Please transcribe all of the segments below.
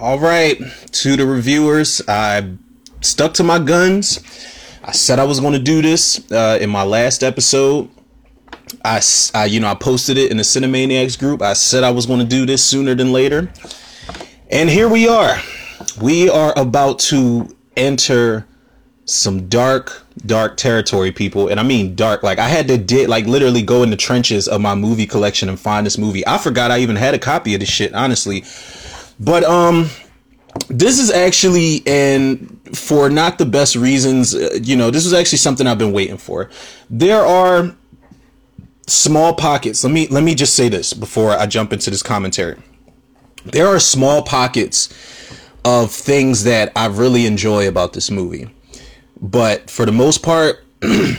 All right, to the reviewers, I stuck to my guns. I said I was going to do this uh, in my last episode. I, I, you know, I posted it in the Cinemaniacs group. I said I was going to do this sooner than later, and here we are. We are about to enter some dark, dark territory, people. And I mean dark. Like I had to like literally go in the trenches of my movie collection and find this movie. I forgot I even had a copy of this shit, honestly. But um this is actually and for not the best reasons, uh, you know, this is actually something I've been waiting for. There are small pockets. Let me let me just say this before I jump into this commentary. There are small pockets of things that I really enjoy about this movie. But for the most part, and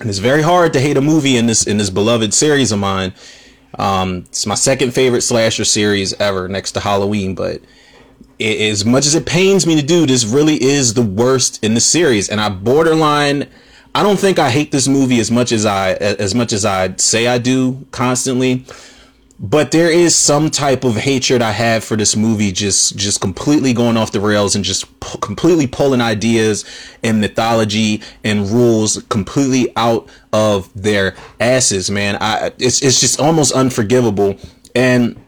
it's very hard to hate a movie in this in this beloved series of mine. Um, it's my second favorite slasher series ever, next to Halloween. But it, as much as it pains me to do, this really is the worst in the series, and I borderline. I don't think I hate this movie as much as I as much as I say I do constantly but there is some type of hatred I have for this movie just just completely going off the rails and just p- completely pulling ideas and mythology and rules completely out of their asses man I it's it's just almost unforgivable and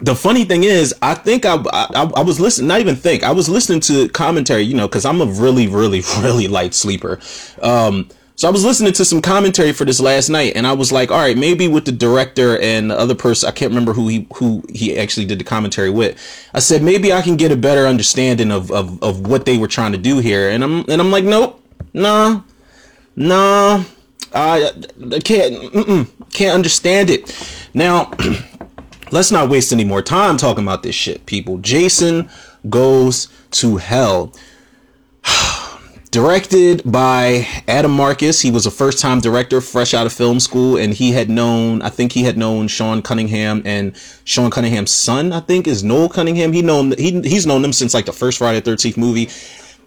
the funny thing is, I think I, I, I was listening, not even think, I was listening to commentary, you know, cause I'm a really, really, really light sleeper. Um, so I was listening to some commentary for this last night, and I was like, all right, maybe with the director and the other person, I can't remember who he who he actually did the commentary with. I said maybe I can get a better understanding of of, of what they were trying to do here, and I'm and I'm like, nope, nah, nah, I, I can't can't understand it. Now, let's not waste any more time talking about this shit, people. Jason goes to hell. Directed by Adam Marcus. He was a first time director, fresh out of film school, and he had known, I think he had known Sean Cunningham and Sean Cunningham's son, I think, is Noel Cunningham. He known he he's known them since like the first Friday the 13th movie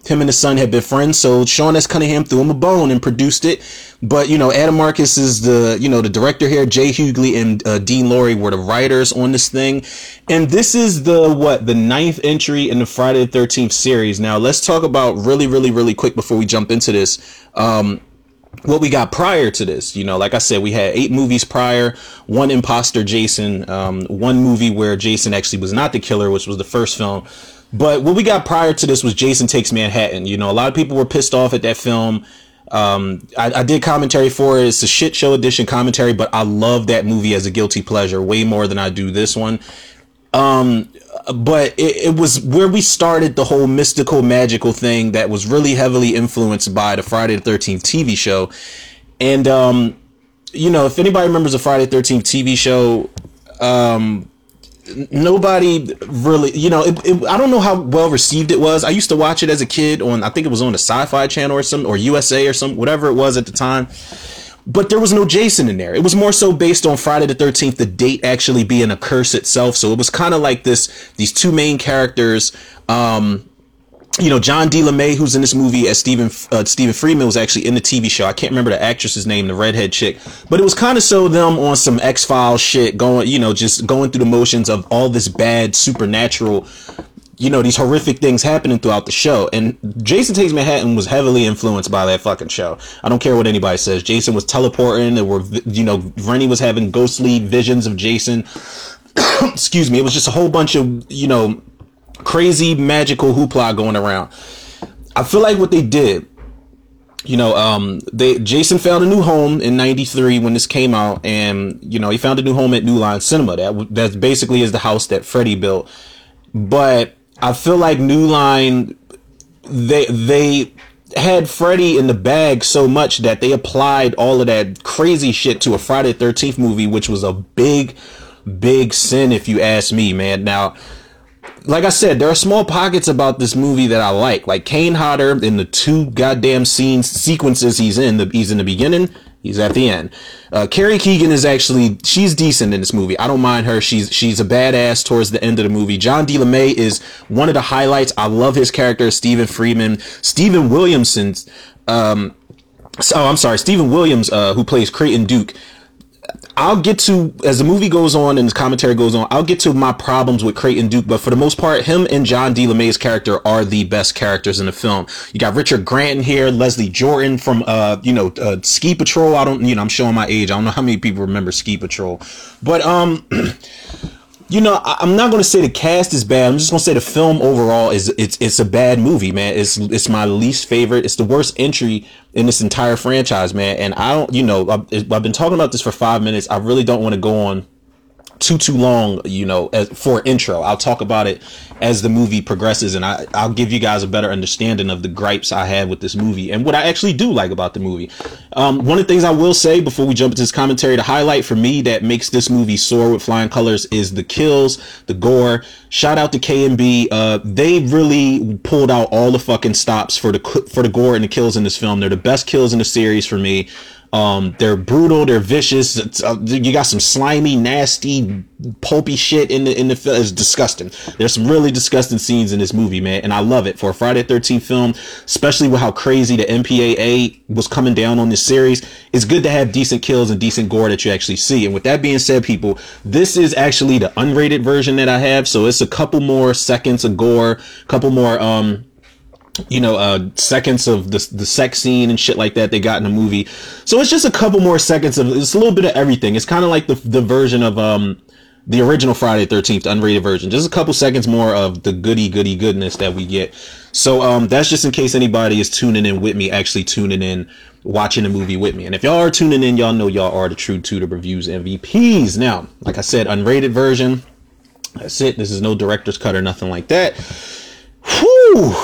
him and his son had been friends. So Sean S. Cunningham threw him a bone and produced it. But, you know, Adam Marcus is the, you know, the director here. Jay Huguely and uh, Dean Lorey were the writers on this thing. And this is the, what, the ninth entry in the Friday the 13th series. Now, let's talk about really, really, really quick before we jump into this. Um, what we got prior to this, you know, like I said, we had eight movies prior, one imposter Jason, um, one movie where Jason actually was not the killer, which was the first film. But what we got prior to this was Jason Takes Manhattan. You know, a lot of people were pissed off at that film. Um, I, I, did commentary for it. It's a shit show edition commentary, but I love that movie as a guilty pleasure way more than I do this one. Um, but it, it, was where we started the whole mystical, magical thing that was really heavily influenced by the Friday the 13th TV show. And, um, you know, if anybody remembers the Friday the 13th TV show, um, nobody really, you know, it, it, I don't know how well received it was. I used to watch it as a kid on, I think it was on the Sci-Fi Channel or some or USA or some whatever it was at the time. But there was no Jason in there. It was more so based on Friday the 13th, the date actually being a curse itself. So it was kind of like this, these two main characters, um, you know, John D. LeMay, who's in this movie as Stephen, uh, Stephen Freeman was actually in the TV show. I can't remember the actress's name, the redhead chick, but it was kind of so them on some X-Files shit going, you know, just going through the motions of all this bad supernatural, you know, these horrific things happening throughout the show. And Jason Takes Manhattan was heavily influenced by that fucking show. I don't care what anybody says. Jason was teleporting. There were, you know, Rennie was having ghostly visions of Jason. Excuse me. It was just a whole bunch of, you know, crazy magical hoopla going around. I feel like what they did, you know, um, they Jason found a new home in '93 when this came out, and you know he found a new home at New Line Cinema. That that basically is the house that Freddy built. But I feel like New Line, they they had Freddy in the bag so much that they applied all of that crazy shit to a Friday Thirteenth movie, which was a big, big sin if you ask me, man. Now like I said, there are small pockets about this movie that I like. Like Kane Hodder in the two goddamn scenes sequences he's in. The, he's in the beginning. He's at the end. Uh, Kari Keegan is actually she's decent in this movie. I don't mind her. She's she's a badass towards the end of the movie. John D. LeMay is one of the highlights. I love his character, Stephen Freeman. Stephen Williamson. Um, oh, I'm sorry, Stephen Williams, uh, who plays Creighton Duke. I'll get to as the movie goes on and the commentary goes on. I'll get to my problems with Creighton Duke, but for the most part, him and John D. LeMay's character are the best characters in the film. You got Richard Grant here, Leslie Jordan from uh, you know, uh, Ski Patrol. I don't, you know, I'm showing my age. I don't know how many people remember Ski Patrol, but um. you know, I, am not to say the cast is bad. I'm just to say the film overall is it's it's a bad movie, man. It's it's my least favorite. It's the worst entry in this entire franchise, man. And I don't, you know, I've, I've been talking about this for five minutes. I really don't want to go on too too long, you know, as, for intro. I'll talk about it as the movie progresses, and I I'll give you guys a better understanding of the gripes I have with this movie and what I actually do like about the movie. Um, one of the things I will say before we jump into this commentary, to highlight for me that makes this movie soar with flying colors is the kills, the gore. Shout out to KNB. Uh, they really pulled out all the fucking stops for the for the gore and the kills in this film. They're the best kills in the series for me. Um, they're brutal. They're vicious. Uh, you got some slimy, nasty, pulpy shit in the in the film. It's disgusting. There's some really disgusting scenes in this movie, man, and I love it for a Friday Thirteenth film, especially with how crazy the MPAA was coming down on this series. It's good to have decent kills and decent gore that you actually see. And with that being said, people, this is actually the unrated version that I have, so it's a couple more seconds of gore, couple more um you know, uh, seconds of the the sex scene and shit like that they got in the movie. So it's just a couple more seconds of it's a little bit of everything. It's kind of like the the version of um the original Friday Thirteenth unrated version. Just a couple seconds more of the goody goody goodness that we get. So um that's just in case anybody is tuning in with me, actually tuning in, watching the movie with me. And if y'all are tuning in, y'all know y'all are the true Tudor reviews MVPs. Now, like I said, unrated version. That's it. This is no director's cut or nothing like that. Whew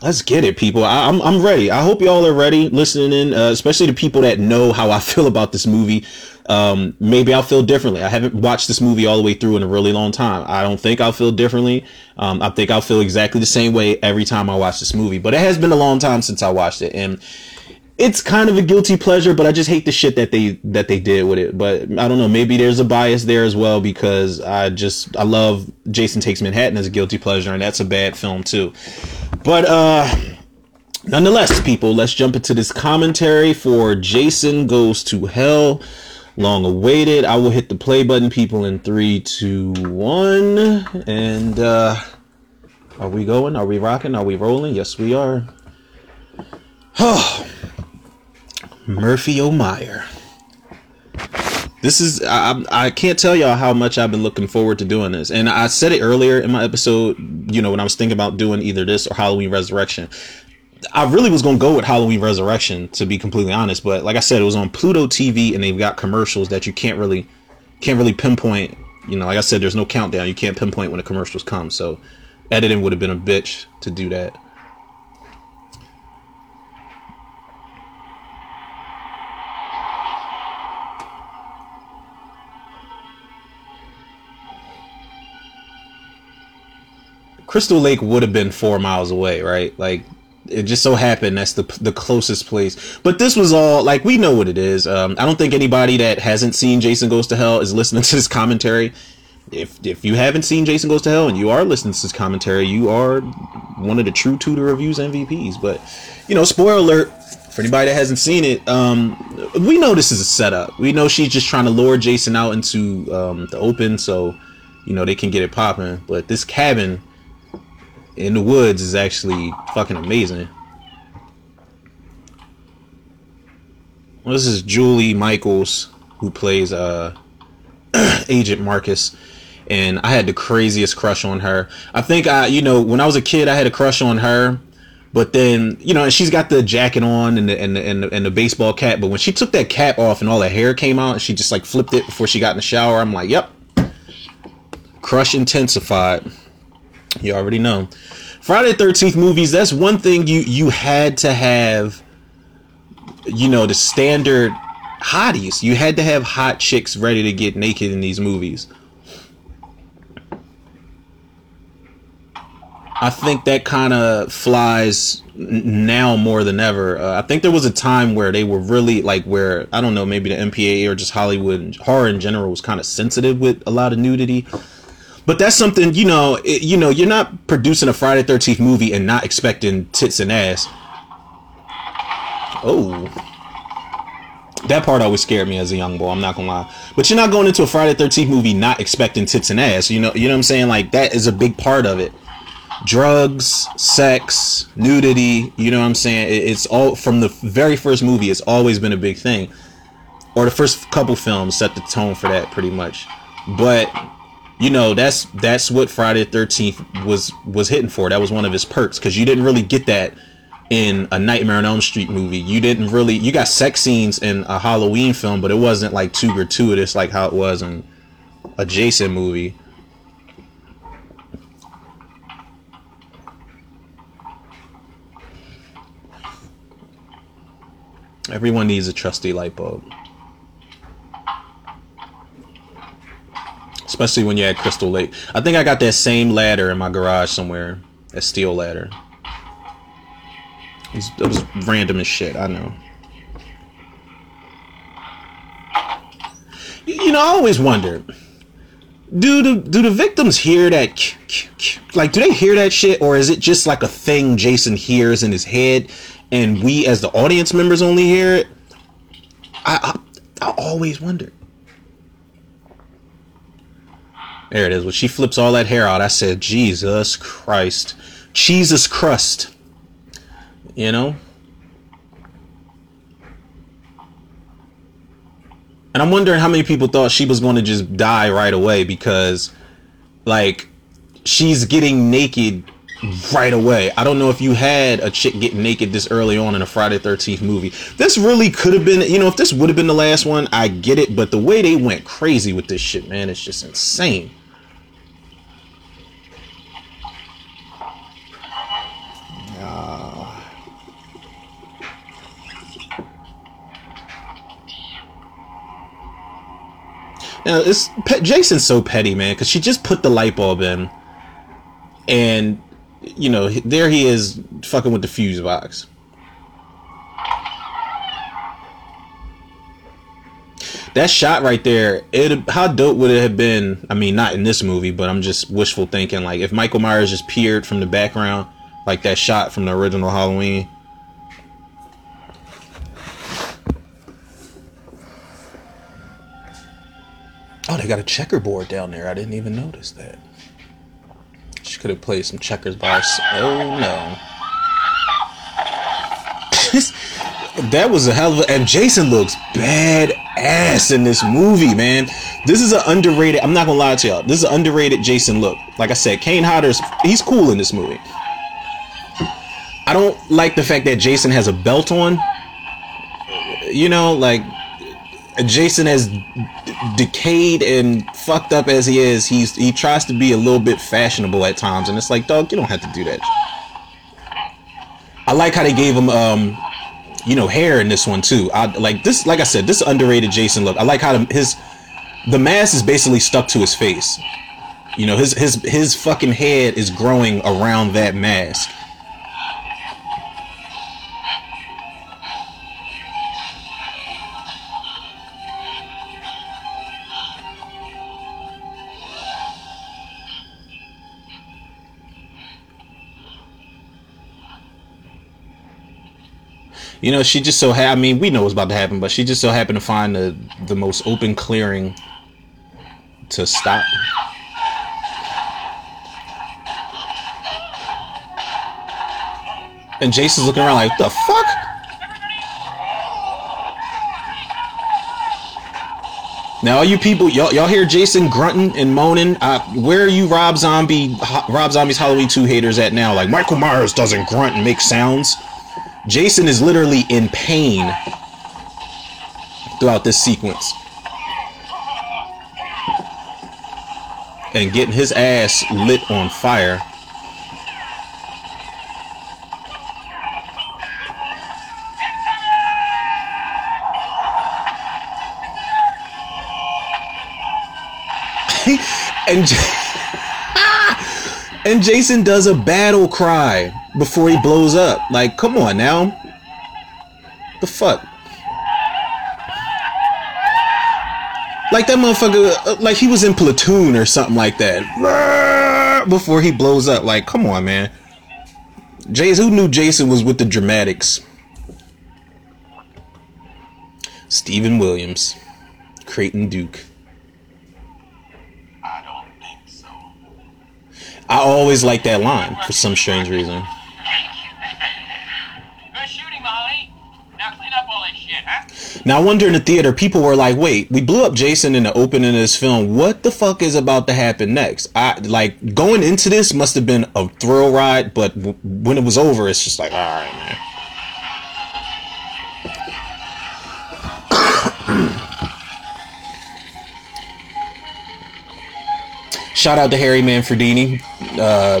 Let's get it, people. I, am I'm, I'm ready. I hope y'all are ready, listening in, uh, especially the people that know how I feel about this movie. Um, maybe I'll feel differently. I haven't watched this movie all the way through in a really long time. I don't think I'll feel differently. Um, I think I'll feel exactly the same way every time I watch this movie. But it has been a long time since I watched it, and it's kind of a guilty pleasure, but I just hate the shit that they that they did with it. But I don't know, maybe there's a bias there as well because I just I love Jason Takes Manhattan as a guilty pleasure, and that's a bad film too. But uh nonetheless, people, let's jump into this commentary for Jason Goes to Hell. Long awaited. I will hit the play button, people, in three, two, one. And uh are we going? Are we rocking? Are we rolling? Yes, we are. Oh. Murphy O'Meara. This is I, I can't tell y'all how much I've been looking forward to doing this. And I said it earlier in my episode, you know, when I was thinking about doing either this or Halloween Resurrection. I really was gonna go with Halloween Resurrection to be completely honest, but like I said, it was on Pluto TV and they've got commercials that you can't really can't really pinpoint. You know, like I said, there's no countdown. You can't pinpoint when the commercials come. So editing would have been a bitch to do that. Crystal Lake would have been four miles away, right? Like it just so happened that's the the closest place. But this was all like we know what it is. Um, I don't think anybody that hasn't seen Jason Goes to Hell is listening to this commentary. If if you haven't seen Jason Goes to Hell and you are listening to this commentary, you are one of the true Tudor reviews MVPs. But you know, spoiler alert for anybody that hasn't seen it. Um, we know this is a setup. We know she's just trying to lure Jason out into um, the open so you know they can get it popping. But this cabin in the woods is actually fucking amazing. This is Julie Michaels who plays uh Agent Marcus and I had the craziest crush on her. I think I, you know, when I was a kid, I had a crush on her, but then, you know, and she's got the jacket on and the, and the, and the, and the baseball cap. But when she took that cap off and all the hair came out, and she just like flipped it before she got in the shower. I'm like, yep, crush intensified. You already know. Friday Thirteenth movies. That's one thing you you had to have. You know the standard hotties. You had to have hot chicks ready to get naked in these movies. I think that kind of flies now more than ever. Uh, I think there was a time where they were really like where I don't know, maybe the MPAA or just Hollywood horror in general was kind of sensitive with a lot of nudity. But that's something you know. It, you know, you're not producing a Friday Thirteenth movie and not expecting tits and ass. Oh, That part always scared me as a young boy. I'm not gonna lie. But you're not going into a Friday Thirteenth movie not expecting tits and ass. You know, you know what I'm saying? Like that is a big part of it. Drugs, sex, nudity. You know what I'm saying? It's all from the very first movie. It's always been a big thing. Or the first couple films set the tone for that pretty much. But you know that's that's what Friday the Thirteenth was was hitting for. That was one of his perks because you didn't really get that in a Nightmare on Elm Street movie. You didn't really you got sex scenes in a Halloween film, but it wasn't like too gratuitous like how it was in a Jason movie. Everyone needs a trusty light bulb. Especially when you're at Crystal Lake. I think I got that same ladder in my garage somewhere. That steel ladder. It was, it was random as shit, I know. You know, I always wonder do the do the victims hear that like do they hear that shit or is it just like a thing jason hears in his head and we as the audience members only hear it i i, I always wonder there it is when she flips all that hair out i said jesus christ jesus crust you know And I'm wondering how many people thought she was going to just die right away because, like, she's getting naked right away. I don't know if you had a chick getting naked this early on in a Friday 13th movie. This really could have been, you know, if this would have been the last one, I get it. But the way they went crazy with this shit, man, it's just insane. Now, it's Jason's so petty, man, because she just put the light bulb in, and you know, there he is fucking with the fuse box. That shot right there, it how dope would it have been? I mean, not in this movie, but I'm just wishful thinking. Like if Michael Myers just peered from the background, like that shot from the original Halloween Oh, they got a checkerboard down there. I didn't even notice that. She could have played some checkers by herself. Oh no. that was a hell of a. And Jason looks bad ass in this movie, man. This is an underrated. I'm not gonna lie to y'all. This is an underrated Jason look. Like I said, Kane Hodder's he's cool in this movie. I don't like the fact that Jason has a belt on. You know, like Jason has decayed and fucked up as he is, he's he tries to be a little bit fashionable at times, and it's like, dog, you don't have to do that. I like how they gave him, um, you know, hair in this one too. I like this, like I said, this underrated Jason look. I like how his the mask is basically stuck to his face. You know, his his his fucking head is growing around that mask. You know, she just so ha- I mean, we know what's about to happen, but she just so happened to find the the most open clearing to stop. And Jason's looking around like, the fuck? Now, all you people, y'all, y'all hear Jason grunting and moaning. Uh, where are you, Rob Zombie, Rob Zombie's Halloween 2 haters at now? Like, Michael Myers doesn't grunt and make sounds. Jason is literally in pain throughout this sequence. And getting his ass lit on fire. and and Jason does a battle cry before he blows up. Like, come on now. The fuck? Like that motherfucker, uh, like he was in Platoon or something like that. Before he blows up. Like, come on, man. Jason, who knew Jason was with the dramatics? Steven Williams, Creighton Duke. I don't think so. I always like that line for some strange reason. Good shooting, Molly. Now clean up all this shit, huh? Now, I wonder in the theater, people were like, "Wait, we blew up Jason in the opening of this film. What the fuck is about to happen next?" I like going into this must have been a thrill ride, but w- when it was over, it's just like, all right, man. Shout out to Harry Manfredini. Uh,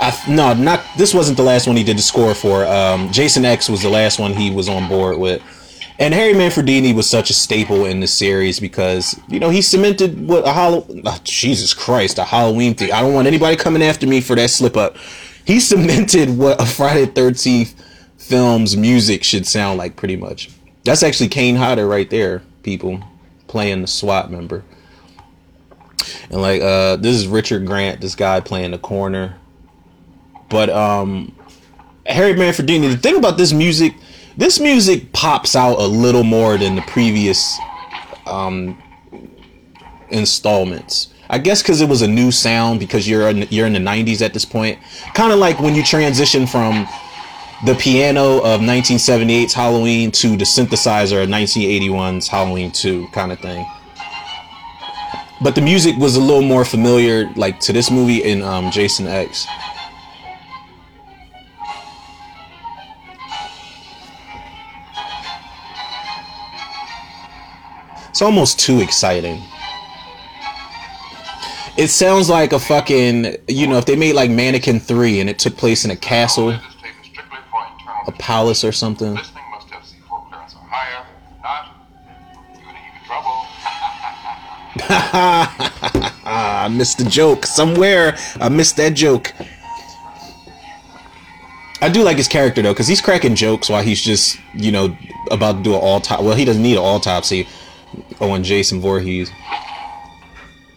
I, no, not this wasn't the last one he did the score for. Um, Jason X was the last one he was on board with. And Harry Manfredini was such a staple in the series because you know he cemented what a hollow oh, Jesus Christ a Halloween thing. I don't want anybody coming after me for that slip up. He cemented what a Friday Thirteenth film's music should sound like pretty much. That's actually Kane Hodder right there, people playing the SWAT member. And like uh this is Richard Grant, this guy playing the corner. But um Harry Manfredini, the thing about this music, this music pops out a little more than the previous um installments. I guess because it was a new sound because you're in, you're in the 90s at this point. Kind of like when you transition from the piano of 1978's Halloween to the synthesizer of 1981's Halloween 2 kind of thing. But the music was a little more familiar like to this movie in um, Jason X. It's almost too exciting. It sounds like a fucking, you know, if they made like Mannequin 3 and it took place in a castle, This is taken strictly for internal a palace or something. This thing must have C4 clearance or higher. Not, you're in heap of trouble. I missed the joke somewhere. I missed that joke. I do like his character though, because he's cracking jokes while he's just, you know, about to do an autopsy. Well, he doesn't need an autopsy Oh, on Jason Voorhees.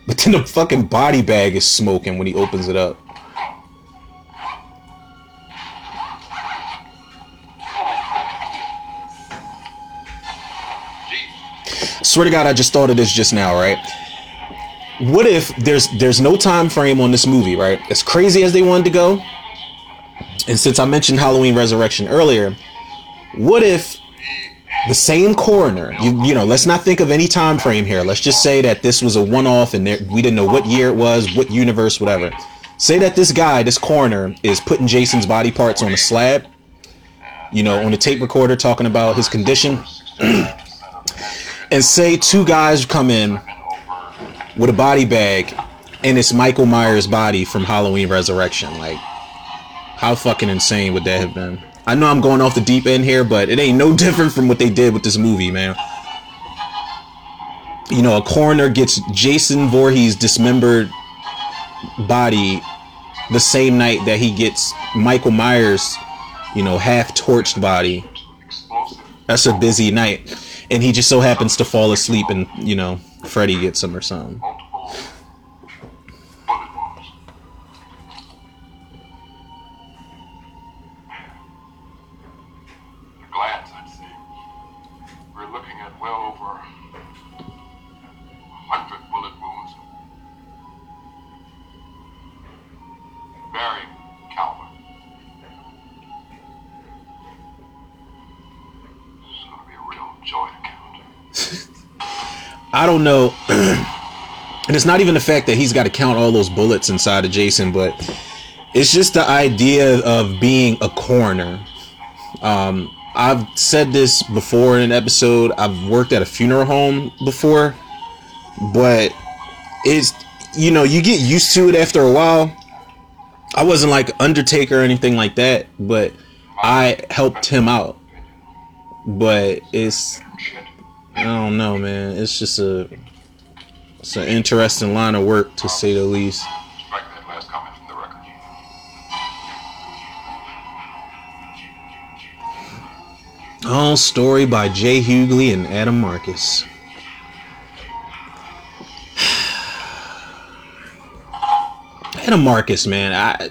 But then the fucking body bag is smoking when he opens it up. Swear to God, I just thought of this just now, right? What if there's there's no time frame on this movie, right? As crazy as they wanted to go, and since I mentioned Halloween Resurrection earlier, what if the same coroner, you you know, let's not think of any time frame here. Let's just say that this was a one-off and there, we didn't know what year it was, what universe, whatever. Say that this guy, this coroner, is putting Jason's body parts on a slab, you know, on a tape recorder, talking about his condition, and say two guys come in with a body bag, and it's Michael Myers' body from Halloween Resurrection. Like, how fucking insane would that have been? I know I'm going off the deep end here, but it ain't no different from what they did with this movie, man. You know, a coroner gets Jason Voorhees' dismembered body the same night that he gets Michael Myers, you know, half torched body. That's a busy night. And he just so happens to fall asleep and, you know, Freddy gets him or something. I don't know. and it's not even the fact that he's got to count all those bullets inside of Jason, but it's just the idea of being a coroner. Um, I've said this before in an episode. I've worked at a funeral home before, but it's you know you get used to it after a while. I wasn't like Undertaker or anything like that, but I helped him out. But it's. I don't know, man. It's just a it's an interesting line of work to say the least. Strike that last comment from the record. All story by Jay Huguely and Adam Marcus. Adam Marcus, man, I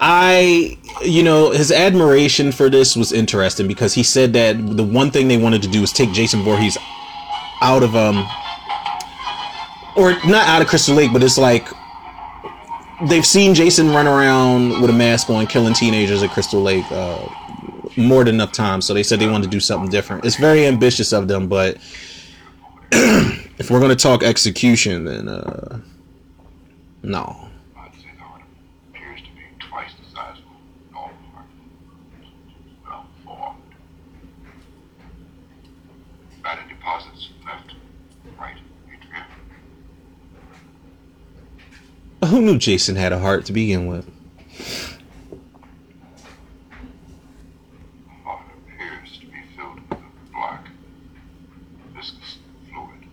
I, you know, his admiration for this was interesting because he said that the one thing they wanted to do was take Jason Voorhees out of um, or not out of Crystal Lake, but it's like they've seen Jason run around with a mask on, killing teenagers at Crystal Lake uh, more than enough times. So they said they wanted to do something different. It's very ambitious of them, but if we're gonna talk execution, then uh, no. I'd say though it appears to be twice the size of a normal heart. Well formed. Matter deposits left, right atria. Who knew Jason had a heart to begin with? Heart appears to be filled with a black, viscous fluid.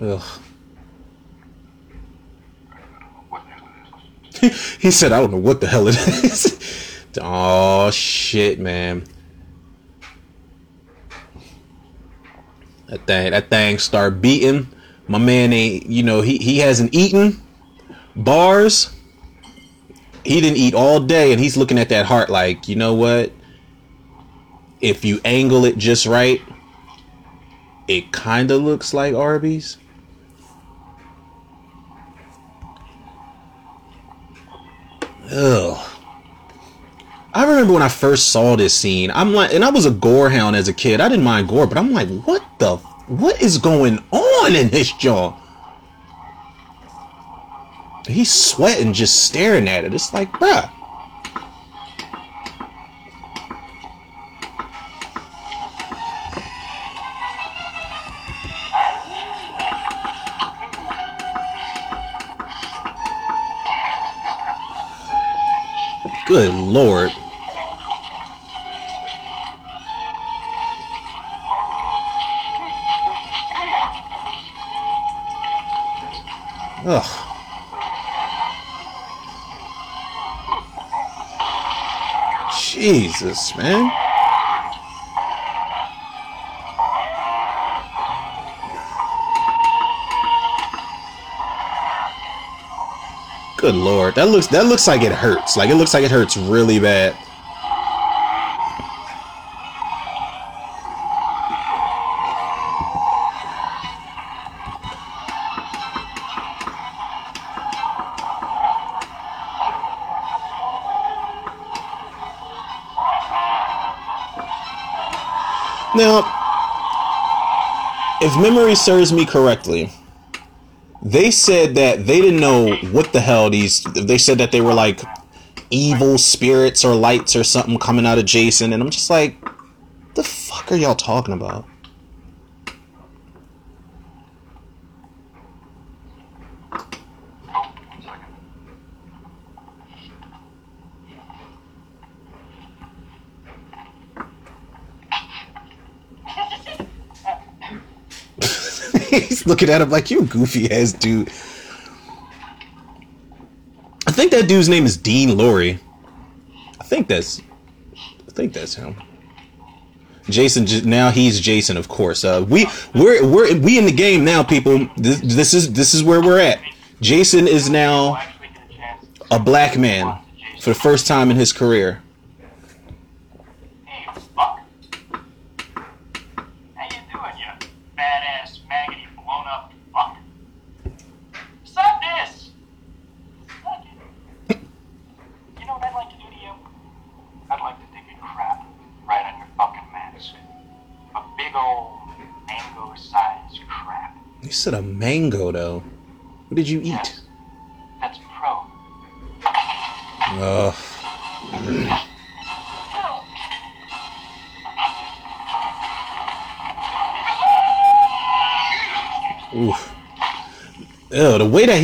Ugh. I don't know what the hell it is. he said, I don't know what the hell it is. oh shit, man. That thing that thing start beating. My man ain't you know, he, he hasn't eaten bars. He didn't eat all day and he's looking at that heart like, you know what? If you angle it just right, it kinda looks like Arby's. Ugh. I remember when I first saw this scene. I'm like, and I was a gore hound as a kid. I didn't mind gore, but I'm like, what the, what is going on in this jaw? He's sweating just staring at it. It's like, bruh. Good lord. Jesus, man. Good lord. That looks that looks like it hurts. Like it looks like it hurts really bad. If memory serves me correctly, they said that they didn't know what the hell these. They said that they were like evil spirits or lights or something coming out of Jason, and I'm just like, the fuck are y'all talking about? Oh, one second. Looking at him like you goofy ass dude. I think that dude's name is Dean Lorey. I think that's I think that's him. Jason now he's Jason of course. Uh we we're we're we in the game now people. This, this is this is where we're at. Jason is now a black man for the first time in his career.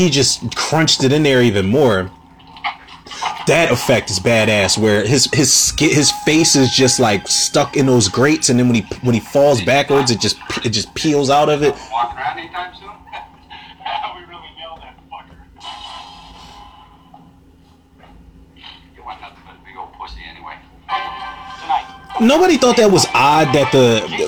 He just crunched it in there even more. That effect is badass. Where his his his face is just like stuck in those grates, and then when he when he falls backwards, it just it just peels out of it. Walk around anytime soon? we really nailed that fucker. You want nothing but a big old pussy anyway. Nobody thought that was odd that the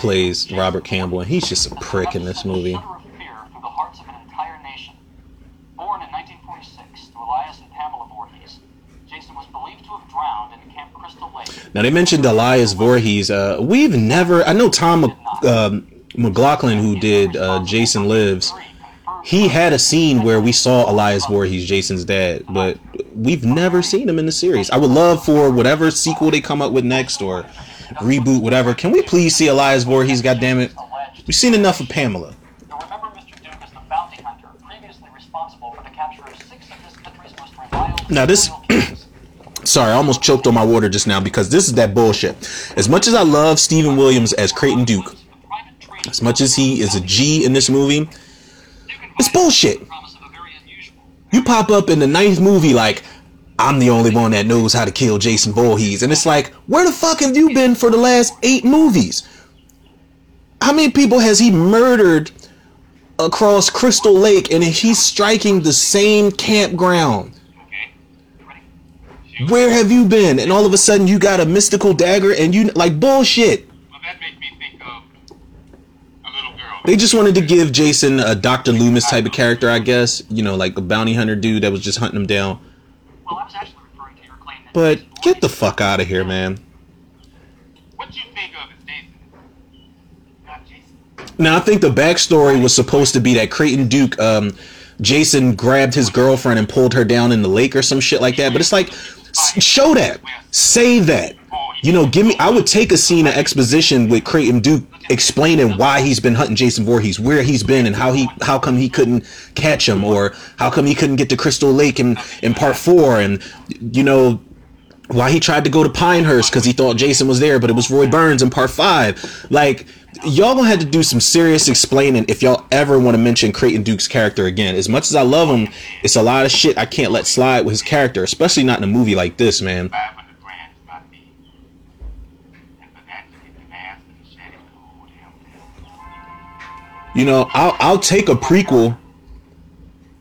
plays Robert Campbell, and he's just a prick in this movie. Shudder of fear through the hearts of an entire nation. Born in 1946 to Elias and Pamela Voorhees, Jason was believed to have drowned in Camp Crystal Lake. Now they mentioned Elias Voorhees. Uh, we've never. I know Tom um, McLoughlin, who did uh, Jason Lives. He had a scene where we saw Elias Voorhees, Jason's dad, but we've never seen him in the series. I would love for whatever sequel they come up with next or reboot, whatever. Can we please see Elias Voorhees? God damn it, we've seen enough of Pamela. You'll remember Mr. Duke as the bounty hunter, previously responsible for the capture of six of this country's most reviled Now this- Sorry, I almost choked on my water just now because this is that bullshit. As much as I love Stephen Williams as Creighton Duke, as much as he is a G in this movie, it's bullshit. Promise of a very unusual You pop up in the ninth movie like, I'm the only one that knows how to kill Jason Voorhees. And it's like, where the fuck have you been for the last eight movies? How many people has he murdered across Crystal Lake and he's striking the same campground? Okay? Where have you been? And all of a sudden you got a mystical dagger and you like bullshit. Well, that makes me think of a little girl. They just wanted to give Jason a Dr. Loomis type of character, I guess. You know, like a bounty hunter dude that was just hunting him down. Well, I was actually referring to your claim that But get the fuck out of here, man. What you think of? Not Jason. Now I think the backstory was supposed to be that Creighton Duke, um, Jason grabbed his girlfriend and pulled her down in the lake or some shit like that. But it's like, show that, say that. You know, give me. I would take a scene of exposition with Creighton Duke explaining why he's been hunting Jason Voorhees, where he's been, and how he, how come he couldn't catch him, or how come he couldn't get to Crystal Lake in in part four, and you know why he tried to go to Pinehurst because he thought Jason was there, but it was Roy Burns in part five. Like, y'all gonna have to do some serious explaining if y'all ever want to mention Creighton Duke's character again. As much as I love him, it's a lot of shit I can't let slide with his character, especially not in a movie like this, man. 500 grand is not me. And for that, you get the mask and the shed and cool damn thing. You know, I'll I'll take a prequel.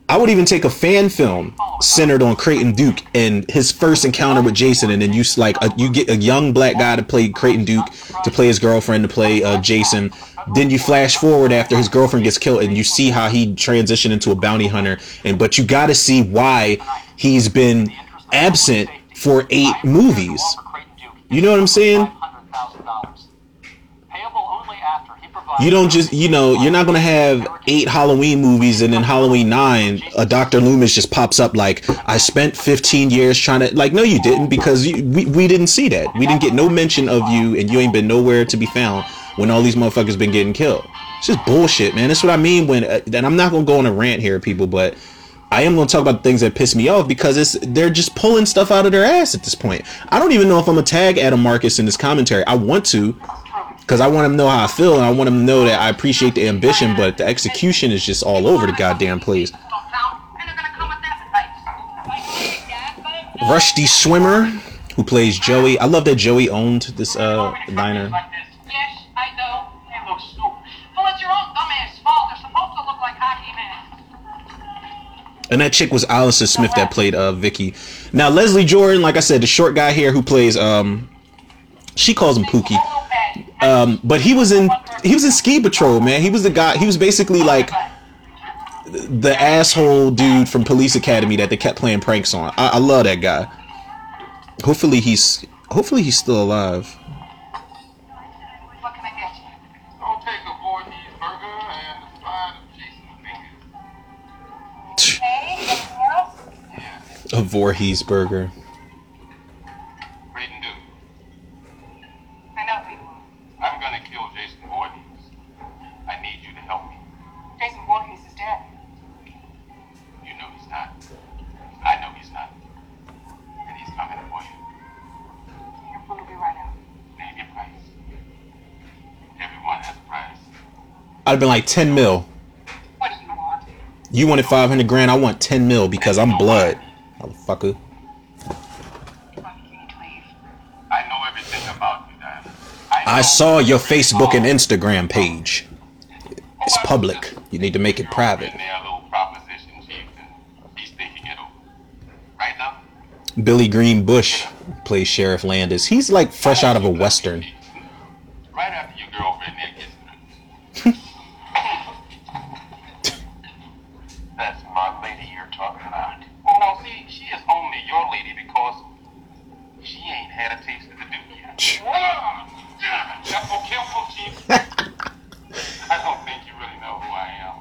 I would even take a fan film centered on Creighton Duke and his first encounter with Jason, and then you like a, you get a young black guy to play Creighton Duke, to play his girlfriend to play uh, Jason. Then you flash forward after his girlfriend gets killed, and you see how he transitioned into a bounty hunter. And but you got to see why he's been absent for eight movies. You know what I'm saying? You don't just, you know, you're not gonna have eight Halloween movies and then Halloween nine, a Dr. Loomis just pops up like, I spent 15 years trying to, like, no, you didn't because you, we, we didn't see that. We didn't get no mention of you and you ain't been nowhere to be found when all these motherfuckers been getting killed. It's just bullshit, man. That's what I mean when, uh, and I'm not gonna go on a rant here, people, but I am gonna talk about things that piss me off because it's they're just pulling stuff out of their ass at this point. I don't even know if I'm gonna tag Adam Marcus in this commentary. I want to, because I want him to know how I feel and I want him to know that I appreciate the ambition, but the execution is just all over the goddamn place. Rusty Swimmer, who plays Joey. I love that Joey owned this uh diner. And that chick was Allison Smith that played uh Vicky. Now Leslie Jordan, like I said, the short guy here who plays um she calls him Pookie. Um, but he was in he was in Ski Patrol, man. He was the guy. He was basically like the asshole dude from Police Academy that they kept playing pranks on. I, I love that guy. Hopefully he's hopefully he's still alive. What can I get you? Don't take a Voorhees burger I'd have been like 10 mil. What do you want? You wanted 500 grand, I want 10 mil because I'm blood. Motherfucker. I can leave. I know everything about you, Diana. I know saw your Facebook and Instagram page. It's public. You need to make it private. In there, a little proposition, chief, and he's thinking it over. Right now? Billy Green Bush plays Sheriff Landis. He's like fresh out of a western. Right after your girlfriend there gets through. That's my lady you're talking about. Oh no, see, she is only your lady because she ain't had a taste of the duke yet. Whoa! Careful, careful, chief. I don't think you really know who I am.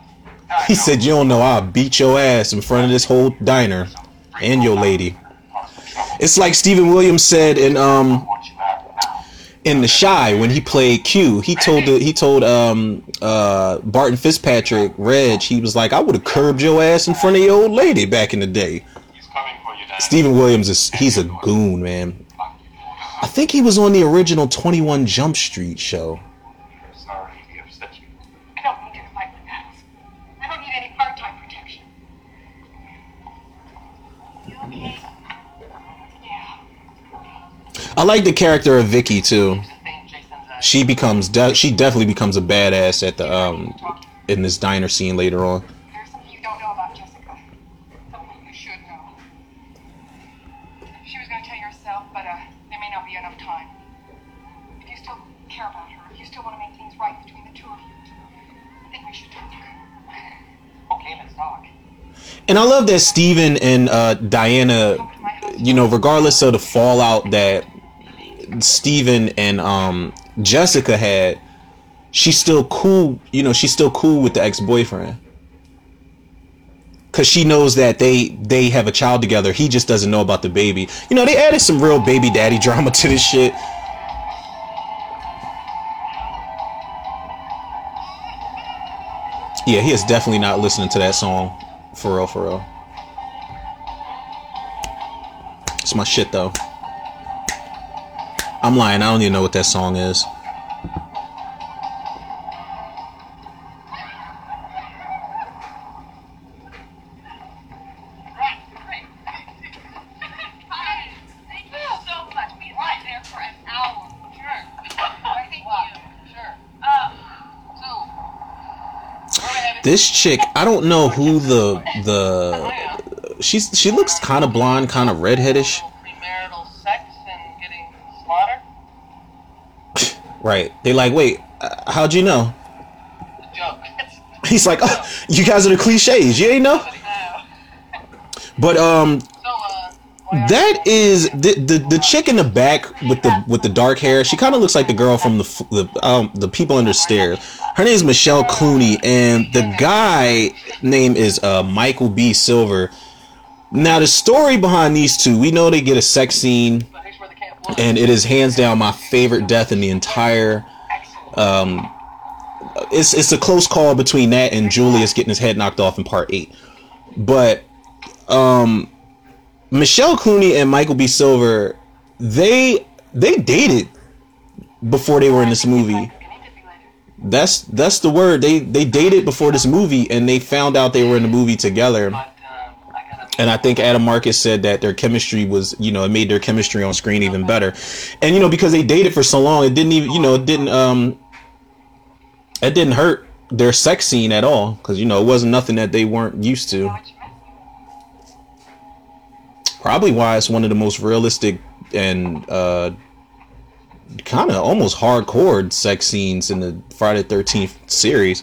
I He said, "You don't know I'll beat your ass in front of this whole diner and your lady." It's like Stephen Williams said in um in The Chi when he played Q. He told the, he told um uh Barton Fitzpatrick, Reg, he was like, "I would have curbed your ass in front of your old lady back in the day." Stephen Williams is he's a goon, man. I think he was on the original 21 Jump Street show. I like the character of Vicky too. She becomes de- she definitely becomes a badass at the um in this diner scene later on. And I love that Steven and uh, Diana, you know, regardless of the fallout that Steven and um, Jessica had, she's still cool. You know, she's still cool with the ex boyfriend. Cause she knows that they they have a child together. He just doesn't know about the baby. You know, they added some real baby daddy drama to this shit. Yeah, he is definitely not listening to that song. For real, for real. It's my shit though. I'm lying, I don't even know what that song is. This chick, I don't know who the the she's she looks kind of blonde, kind of redheadish. Premarital sex and getting slaughtered? Right. They like, "Wait, uh, how'd you know?" He's like, oh, "You guys are the clichés. You ain't know?" But um That is the, the the chick in the back with the with the dark hair. She kind of looks like the girl from the the um the people under stairs. Her name is Michelle Clunie, and the guy name is uh Michael B. Silver. Now the story behind these two, we know they get a sex scene, and it is hands down my favorite death in the entire. Um, it's it's a close call between that and Julius getting his head knocked off in part eight, but um, Michelle Clunie and Michael B. Silver, they they dated before they were in this movie. That's that's the word. They they dated before this movie, and they found out they were in the movie together. But, uh, I gotta And I think Adam Marcus said that their chemistry was, you know, it made their chemistry on screen even better. And you know, because they dated for so long, it didn't even, you know, it didn't um it didn't hurt their sex scene at all cuz you know, it wasn't nothing that they weren't used to. Probably why it's one of the most realistic and uh kind of almost hardcore sex scenes in the Friday 13th series.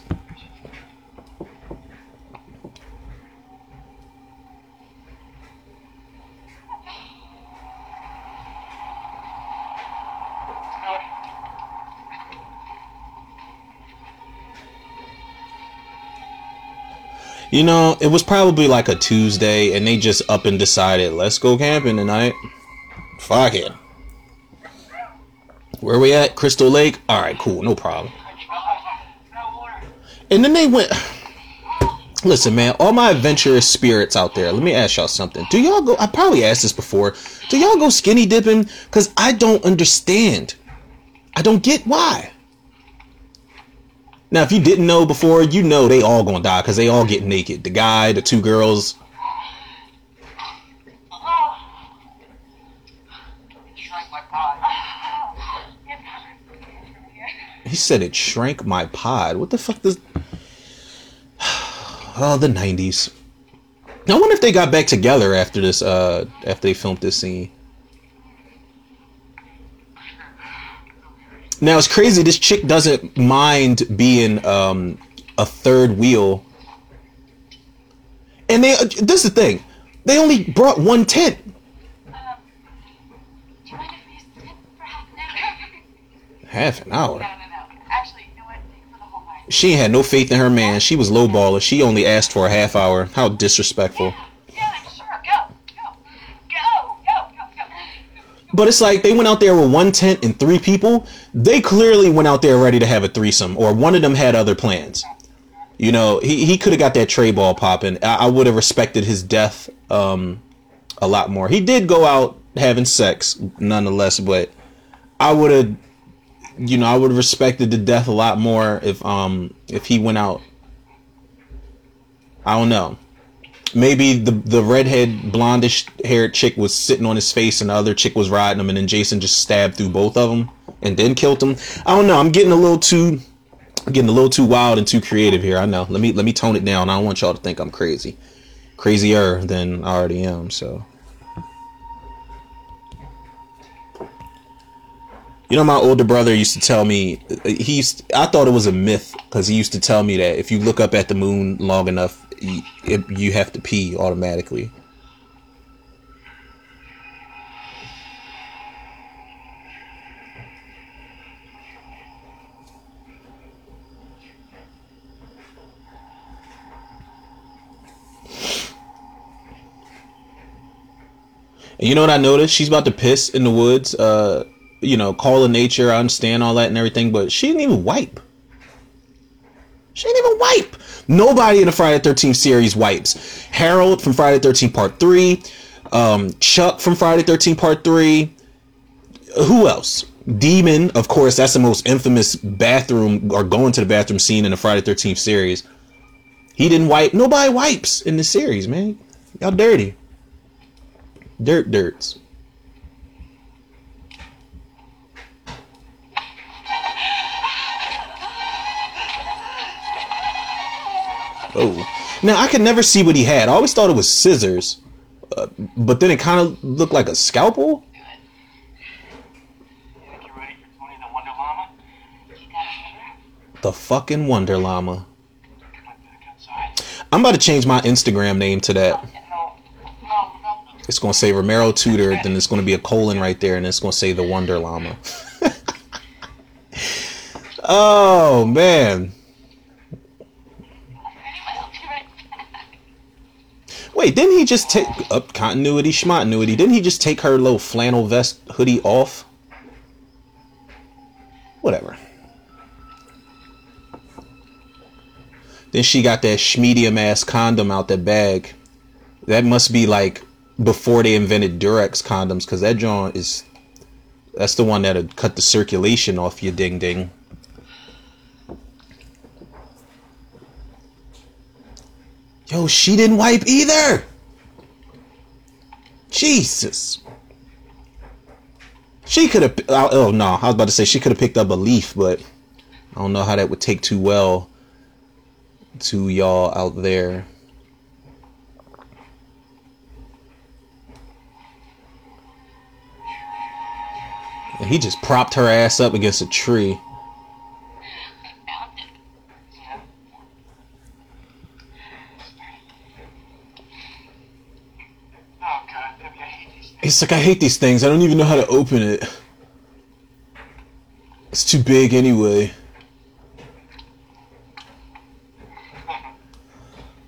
You know, it was probably like a Tuesday, and they just up and decided, let's go camping tonight. Fuck it. Where we at? Crystal Lake? Alright, cool, no problem. And then they went. Listen, man, all my adventurous spirits out there, let me ask y'all something. Do y'all go? I probably asked this before. Do y'all go skinny dipping? Because I don't understand. I don't get why. Now, if you didn't know before, you know they all gonna die because they all get naked. The guy, the two girls. He said it shrank my pod. What the fuck does? Oh, the '90s. I wonder if they got back together after this. Uh, after they filmed this scene. Now it's crazy. This chick doesn't mind being um, a third wheel, and they. This is the thing. They only brought one tent. Half an hour? She had no faith in her man. She was lowballer. She only asked for a half hour. How disrespectful. Yeah, sure. Go, go, go, go, go, go. But it's like they went out there with one tent and three people. They clearly went out there ready to have a threesome, or one of them had other plans. You know, he, he could have got that tray ball popping. I, I would have respected his death um, a lot more. He did go out having sex, nonetheless, but I would have, you know, I would have respected the death a lot more if um if he went out. I don't know maybe the the redhead blondish haired chick was sitting on his face and the other chick was riding him and then Jason just stabbed through both of them and then killed them. I don't know. I'm getting a little too getting a little too wild and too creative here. I know. Let me let me tone it down. I don't want y'all to think I'm crazy. Crazier than I already am, so You know, my older brother used to tell me he used. I thought it was a myth because he used to tell me that if you look up at the moon long enough, you, it, you have to pee automatically. And you know what I noticed? She's about to piss in the woods. Uh, you know, call of nature. I understand all that and everything, but she didn't even wipe. She didn't even wipe. Nobody in the Friday the 13th series wipes. Harold from Friday the 13th Part 3. Um, Chuck from Friday the 13th Part 3. Who else? Demon, of course, that's the most infamous bathroom or going to the bathroom scene in the Friday the 13th series. He didn't wipe. Nobody wipes in the series, man. Y'all dirty. Dirt dirts. Oh. Now I could never see what he had. I always thought it was scissors, uh, but then it kind of looked like a scalpel. The fucking Wonder Llama. I'm about to change my Instagram name to that. It's gonna say Romero Tudor, then it's gonna be a colon right there, and it's gonna say the Wonder Llama. oh man. I'll be right back. Wait, didn't he just take up continuity, schmontinuity? Didn't he just take her little flannel vest hoodie off? Whatever. Then she got that schmedium ass condom out that bag. That must be like before they invented Durex condoms, because that joint is that's the one that'll cut the circulation off your ding ding. Yo, she didn't wipe either. Jesus. She could have. Oh, no, I was about to say she could have picked up a leaf, but I don't know how that would take too well to y'all out there. And he just propped her ass up against a tree. Found it. Yeah. Oh God, Debbie, I hate these things. It's like I hate these things. I don't even know how to open it. It's too big anyway.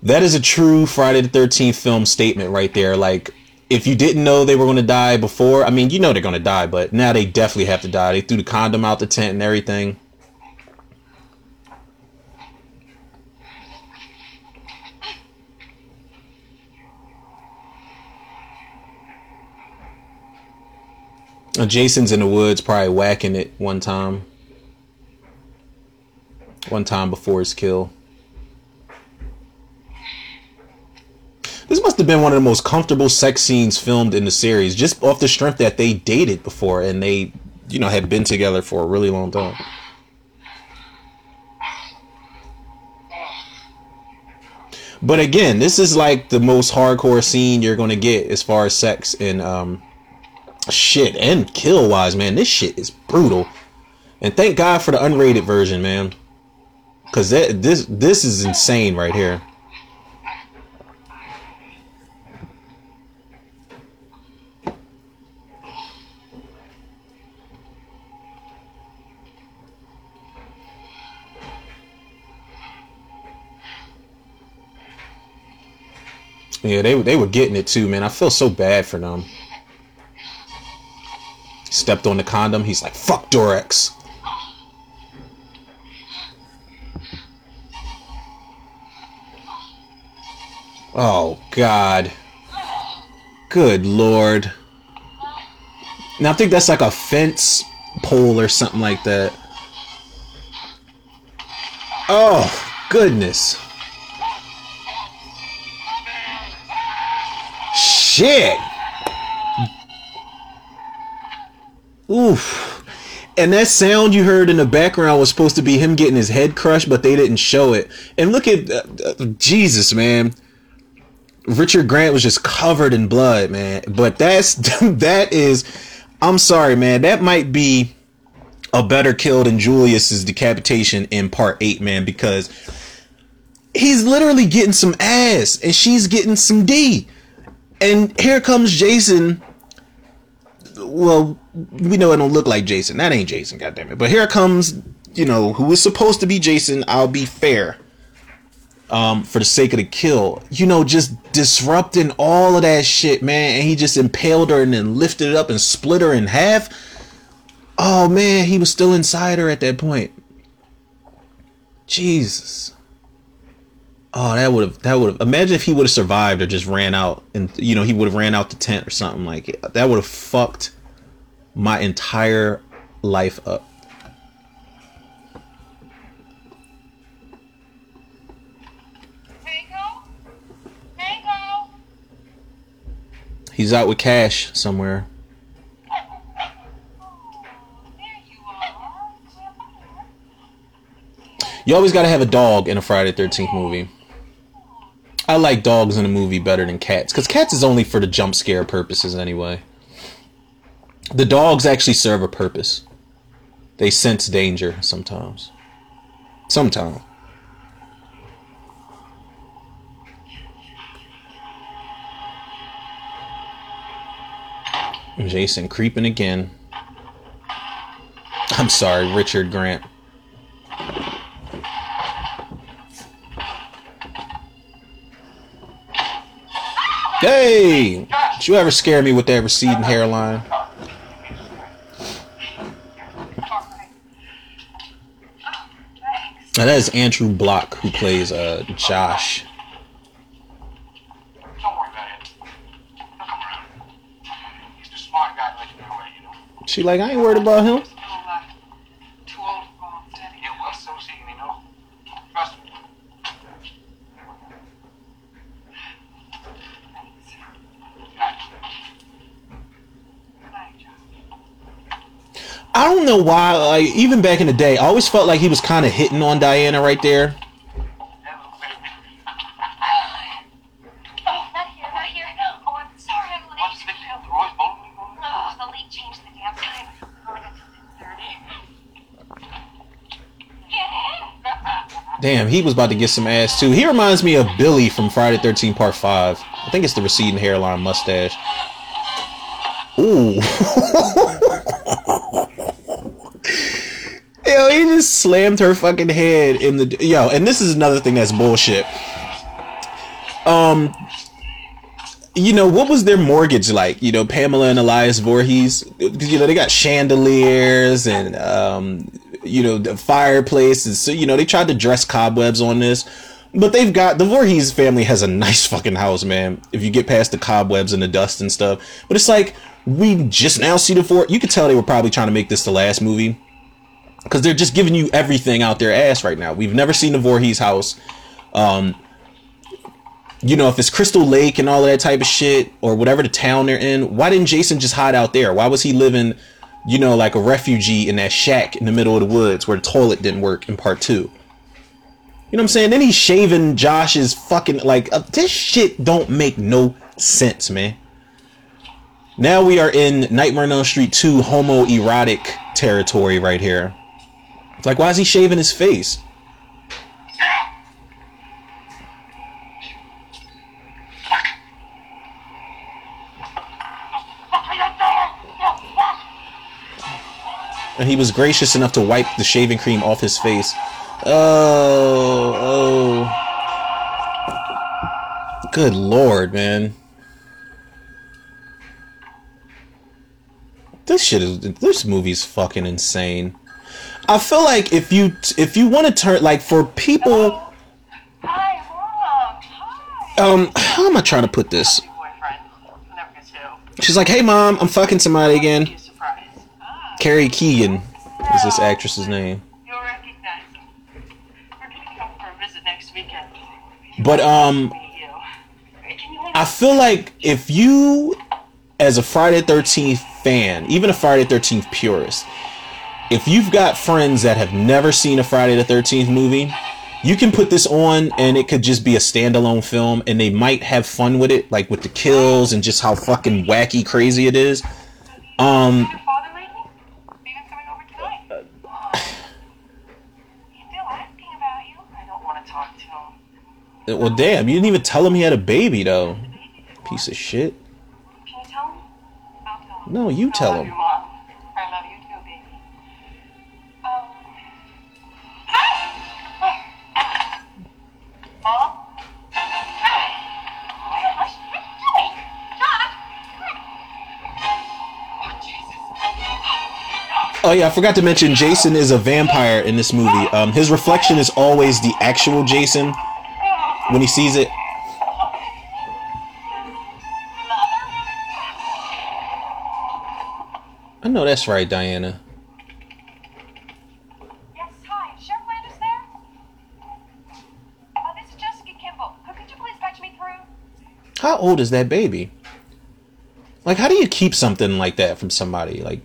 That is a true Friday the 13th film statement right there. Like, if you didn't know they were going to die before, I mean, you know they're going to die, but now they definitely have to die. They threw the condom out the tent and everything. Jason's in the woods, probably whacking it one time. One time before his kill. This must have been one of the most comfortable sex scenes filmed in the series, just off the strength that they dated before and they, you know, had been together for a really long time. But again, this is like the most hardcore scene you're gonna get as far as sex and um shit and kill wise, man. This shit is brutal. And thank God for the unrated version, man. Cause that this this is insane right here. Yeah, they they were getting it too, man. I feel so bad for them. Stepped on the condom. He's like, "Fuck Durex." Oh God. Good Lord. Now I think that's like a fence pole or something like that. Oh goodness. Shit. Oof. And that sound you heard in the background was supposed to be him getting his head crushed, but they didn't show it. And look at uh, uh, Jesus, man. Richard Gant was just covered in blood, man. But that's that is I'm sorry, man. That might be a better kill than Julius's decapitation in part 8, man, because he's literally getting some ass and she's getting some D. And here comes Jason. Well, we know it don't look like Jason. That ain't Jason, goddammit. But here comes, you know, who was supposed to be Jason. I'll be fair. Um, for the sake of the kill, you know, just disrupting all of that shit, man. And he just impaled her and then lifted it up and split her in half. Oh man, he was still inside her at that point. Jesus. Oh, that would have that would have imagine if he would have survived or just ran out and you know he would have ran out the tent or something like it. That would have fucked my entire life up. Tango? Tango? He's out with Cash somewhere. There you are. You always got to have a dog in a Friday Thirteenth movie. I like dogs in a movie better than cats because cats is only for the jump scare purposes anyway. The dogs actually serve a purpose. They sense danger sometimes. Sometimes. Jason creeping again. I'm sorry, Richard Gant. Hey! Did you ever scare me with that receding hairline? Now that is Andrew Bloch who plays uh, Josh. Don't worry about it. He'll come around. He's the smart guy to let you know what you know. She like, I ain't worried about him. Still, uh, too old for mom, daddy. You will so see me, know. Trust me. Good night, Josh. I don't know why, like, even back in the day, I always felt like he was kind of hitting on Diana right there. Oh, not here, not here. Oh, I'm sorry I'm late. What's the big deal? Oh, the Roy's bowling league going on? The league changed the damn time. I got till 10.30. Yeah. Damn, he was about to get some ass too. He reminds me of Billy from Friday 13 Part 5. I think it's the receding hairline mustache. Ooh. Yo, he just slammed her fucking head in the yo, and this is another thing that's bullshit. Um you know, what was their mortgage like? You know, Pamela and Elias Voorhees, because you know they got chandeliers and um, you know the fireplaces. So you know they tried to dress cobwebs on this, but they've got the Voorhees family has a nice fucking house, man. If you get past the cobwebs and the dust and stuff, but it's like we just now see the four. You could tell they were probably trying to make this the last movie because they're just giving you everything out their ass right now. We've never seen the Voorhees house. Um, you know, if it's Crystal Lake and all that type of shit, or whatever the town they're in, why didn't Jason just hide out there? Why was he living, you know, like a refugee in that shack in the middle of the woods where the toilet didn't work in part two? You know what I'm saying? Then he's shaving Josh's fucking like uh, this shit don't make no sense, man. Now we are in Nightmare on Elm Street 2 homoerotic territory right here. It's like why is he shaving his face? And he was gracious enough to wipe the shaving cream off his face. Oh, oh. Good lord, man. This shit is this movie's fucking insane. I feel like if you if you want to turn like for people um how am I trying to put this? She's like, "Hey mom, I'm fucking somebody again." Kari Keegan is this actress's name. But um I feel like if you, as a Friday Thirteenth fan, even a Friday Thirteenth purist, if you've got friends that have never seen a Friday the Thirteenth movie, you can put this on and it could just be a standalone film, and they might have fun with it, like with the kills and just how fucking wacky crazy it is. Um, Your father lately? Steven's coming over tonight. He's still asking about you. I don't want to talk to him. well, damn, you didn't even tell him he had a baby though. Piece of shit. Can you tell him? I'll tell him. No, you tell him. Oh yeah, I forgot to mention Jason is a vampire in this movie. Um, his reflection is always the actual Jason when he sees it. I know that's right, Diana. yes, hi. Sheriff Landis there? Uh, this is Jessica Kimball. Could you please me through? How old is that baby? Like, how do you keep something like that from somebody? Like,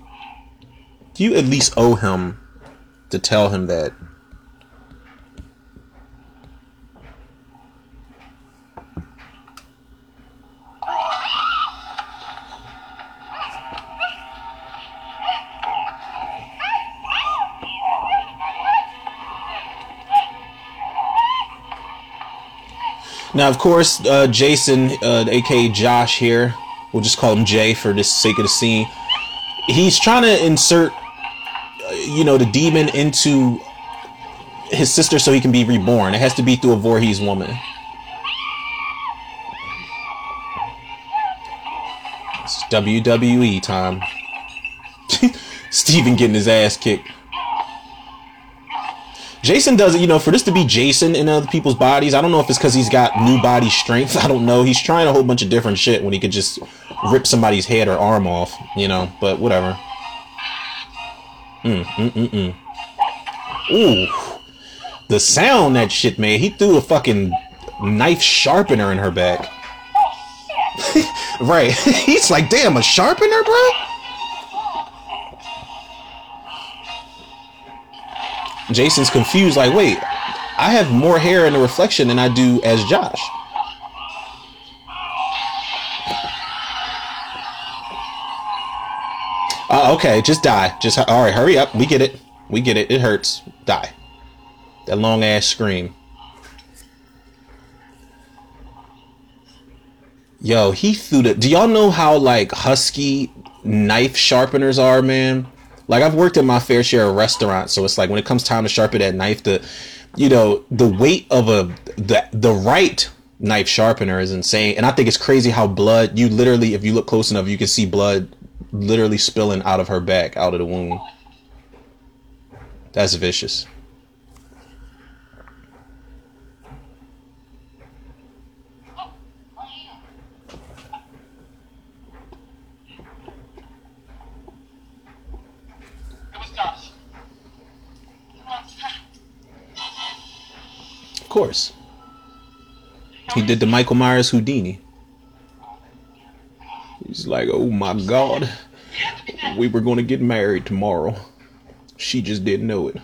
you at least owe him to tell him that? Now, of course, uh, Jason, uh, aka Josh here, we'll just call him Jay for the sake of the scene. He's trying to insert, you know, the demon into his sister so he can be reborn. It has to be through a Voorhees woman. It's WWE time. Steven getting his ass kicked. Jason does it, you know, for this to be Jason in other people's bodies. I don't know if it's because he's got new body strength. I don't know. He's trying a whole bunch of different shit when he could just rip somebody's head or arm off, you know, but whatever. Mm, mm, mm, mm. Ooh. The sound that shit made. He threw a fucking knife sharpener in her back. right. He's like, damn, a sharpener, bro? Jason's confused, like, wait, I have more hair in the reflection than I do as Josh. Uh, okay, just die. Just all right. Hurry up. We get it. We get it. It hurts. Die. That long ass scream. Yo, he threw the. Do y'all know how like husky knife sharpeners are, man? Like I've worked in my fair share of restaurants, so it's like when it comes time to sharpen that knife, the, you know, the weight of a the the right knife sharpener is insane, and I think it's crazy how blood. You literally, if you look close enough, you can see blood literally spilling out of her back, out of the wound. That's vicious. Of course. He did the Michael Myers Houdini. He's like, oh my God, we were going to get married tomorrow. She just didn't know it.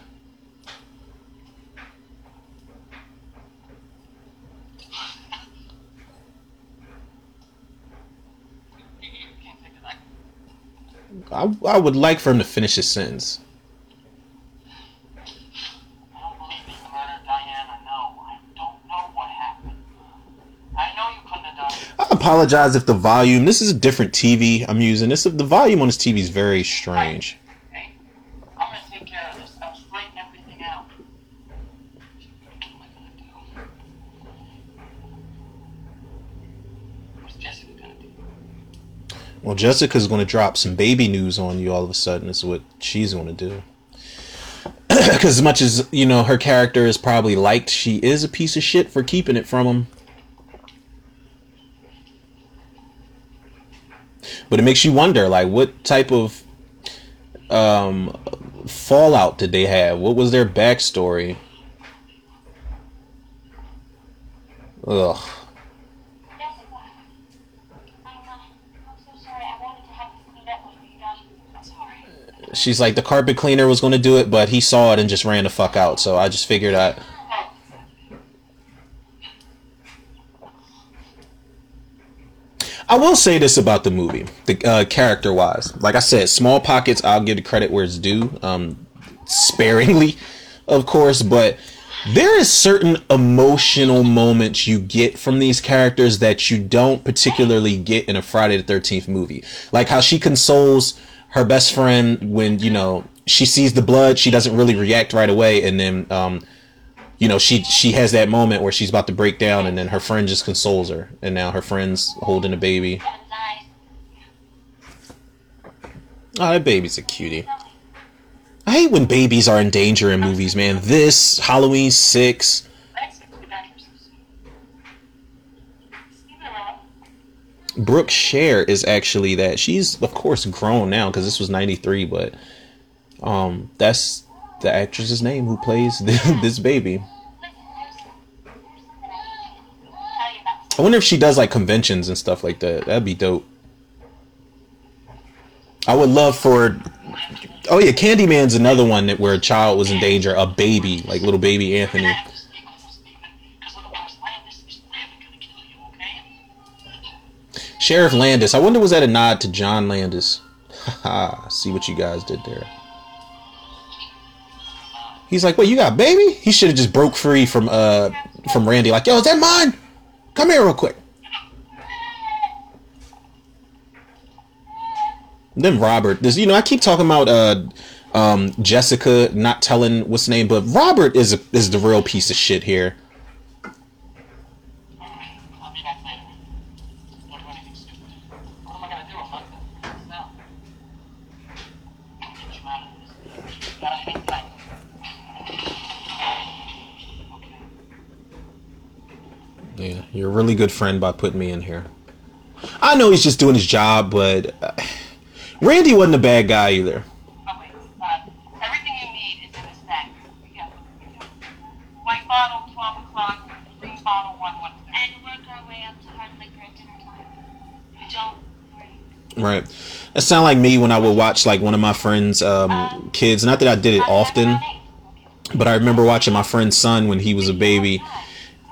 I, I would like for him to finish his sentence. Apologize if the volume. This is a different TV I'm using. This the volume on this TV is very strange. Hey, I'm gonna take care of this. Straighten everything out. What am I gonna do? What's Jessica gonna do? Well, Jessica's going to drop some baby news on you all of a sudden. Is what she's going to do. Because as much as you know, her character is probably liked. She is a piece of shit for keeping it from him. But it makes you wonder, like, what type of um, fallout did they have? What was their backstory? Ugh. She's like the carpet cleaner was going to do it, but he saw it and just ran the fuck out. So I just figured I. I will say this about the movie, the uh, character wise. Like I said, small pockets. I'll give the credit where it's due, um, sparingly, of course. But there is certain emotional moments you get from these characters that you don't particularly get in a Friday the Thirteenth movie. Like how she consoles her best friend when you know she sees the blood, she doesn't really react right away, and then um, you know she she has that moment where she's about to break down, and then her friend just consoles her, and now her friend's holding a baby. Oh, that baby's a cutie. I hate when babies are in danger in movies, man. This Halloween six. Brooke Share is actually that. She's of course grown now because this was '93, but um, that's the actress's name who plays this baby. I wonder if she does like conventions and stuff like that. That'd be dope. I would love for. Oh yeah, Candyman's another one that where a child was in danger, a baby, like little baby Anthony. Sheriff Landis. I wonder was that a nod to John Landis? Haha. See what you guys did there. He's like, "Wait, you got baby?" He should have just broke free from uh from Randy. Like, "Yo, is that mine? Come here real quick." Then Robert, this you know, I keep talking about uh um Jessica not telling what's name, but Robert is a, is the real piece of shit here. I'll be back later. Don't do anything stupid. What am I gonna do if I now? I'll get you out of this. You gotta hang tight. Okay. Yeah, you're a really good friend by putting me in here. I know he's just doing his job, but uh, Randy wasn't a bad guy either. Oh uh, everything you need is in the stack. Yeah. White bottle, twelve o'clock. Green bottle, one one thirty. And work our way up to hard liquor at dinner time. Don't. Right. That sound like me when I would watch like one of my friends' um, kids. Not that I did it often, but I remember watching my friend's son when he was a baby.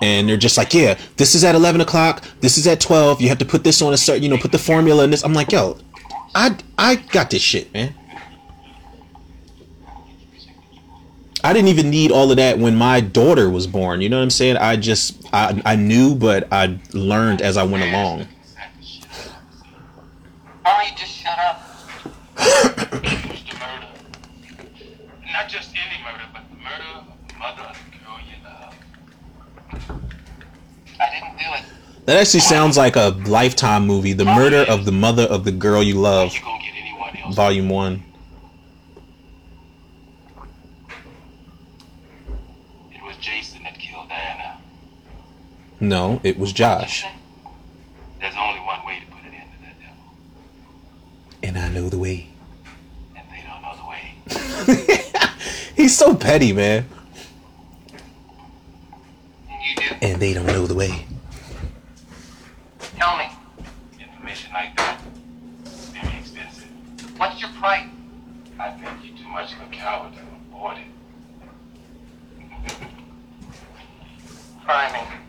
And they're just like, yeah, this is at 11 o'clock. This is at 12. You have to put this on a certain, you know, put the formula in this. I'm like, yo, I, I got this shit, man. I didn't even need all of that when my daughter was born. You know what I'm saying? I just, I, I knew, but I learned as I went along. Just shut up. Accused of murder. Not just any murder, but the murder of the mother of the girl you love. I didn't do it. That actually sounds like a lifetime movie. The murder of the mother of the girl you love, You gonna get anyone else? volume one. It was Jason that killed Diana. No, it was Josh. There's only one way to put an end to that devil, And I know the way. and they don't know the way. He's so petty, man. You do. And they don't know the way. Tell me, Information like that, very expensive. what's your price? I think you're too much of a coward to afford it. Try me.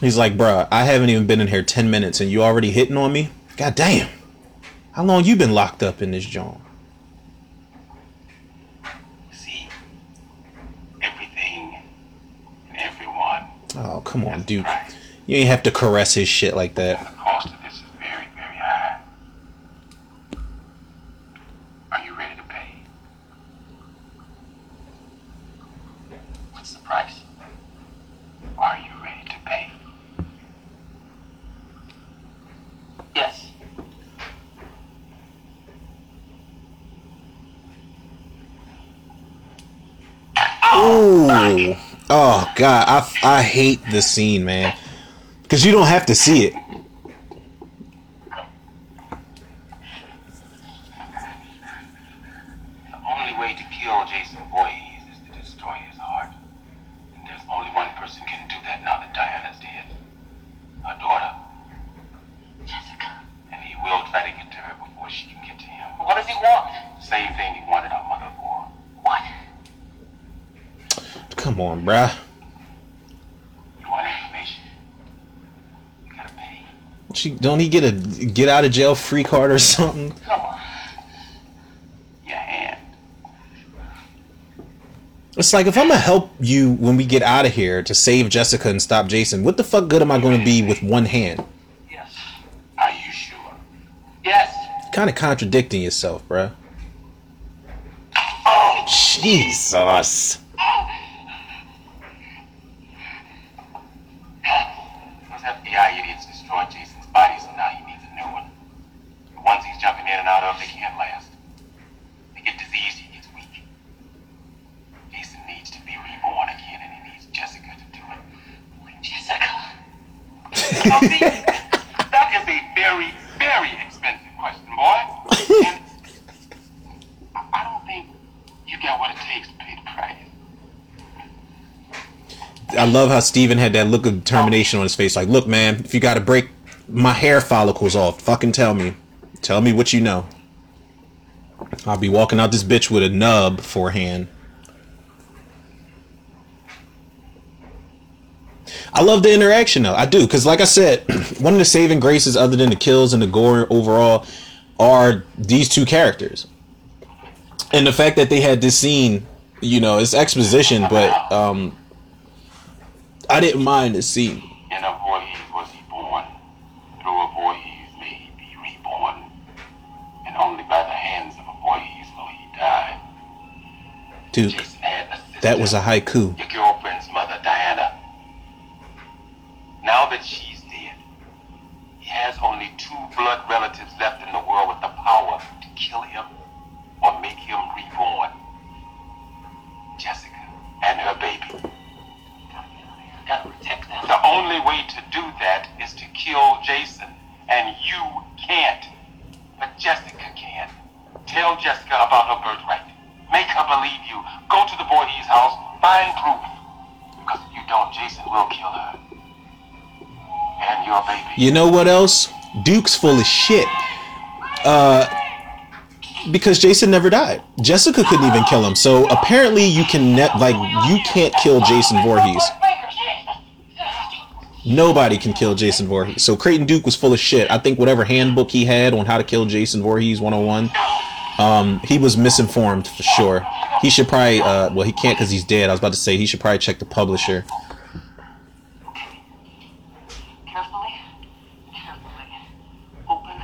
He's like, bruh, I haven't even been in here 10 minutes and you already hitting on me? God damn. How long you been locked up in this joint? See, everything and everyone. Oh, come on, dude. You ain't have to caress his shit like that. The cost of this is very, very high. Are you ready to pay? What's the price? Are you ready to pay? Yes. Ooh. Oh god, I I hate this scene, man. Cause you don't have to see it. The only way to kill Jason Voorhees is to destroy his heart. And there's only one person can do that now that Diana's dead. Her daughter. Jessica. And he will try to get to her before she can get to him. What does he want? Same thing he wanted our mother for. What? Come on, bruh. You want information? You gotta pay. She don't he get a get out of jail free card or something? Come on. Your hand. It's like if I'm gonna help you when we get out of here to save Jessica and stop Jason, what the fuck good am I gonna be with one hand? Yes. Are you sure? Yes. Kind of contradicting yourself, bruh. Oh, Jesus. Those FBI idiots destroyed Jason's body, so now he needs a new one. The ones he's jumping in and out of, they can't last. They get diseased, he gets weak. Jason needs to be reborn again, and he needs Jessica to do it. Jessica? Now, see, that is a very, very expensive question, boy. And I I don't think you got what it takes to pay the price. I love how Steven had that look of determination on his face. Like, look, man, if you gotta break my hair follicles off, fucking tell me. Tell me what you know. I'll be walking out this bitch with a nub for a hand. I love the interaction though. I do because, like I said, one of the saving graces, other than the kills and the gore overall, are these two characters, and the fact that they had this scene. You know, it's exposition, but um, I didn't mind the scene. In a Voorhees was he born. Through a Voorhees may he be reborn. And only by the hands of a Voorhees will he die. Dude, Jason had a sister. that was a haiku. Your girlfriend's mother, Diana. Now that she's dead, he has only two blood relatives left in the world with the power to kill him only way to do that is to kill Jason, and you can't. But Jessica can. Tell Jessica about her birthright. Make her believe you. Go to the Voorhees house. Find proof. Because if you don't, Jason will kill her. And your baby. You know what else? Duke's full of shit. Uh, because Jason never died. Jessica couldn't even kill him. So apparently, you can ne- like you can't kill Jason Voorhees. Nobody can kill Jason Voorhees. So Creighton Duke was full of shit. I think whatever handbook he had on how to kill Jason Voorhees 101, um, he was misinformed for sure. He should probably, uh, well, he can't because he's dead. I was about to say he should probably check the publisher. Carefully. Carefully. Open.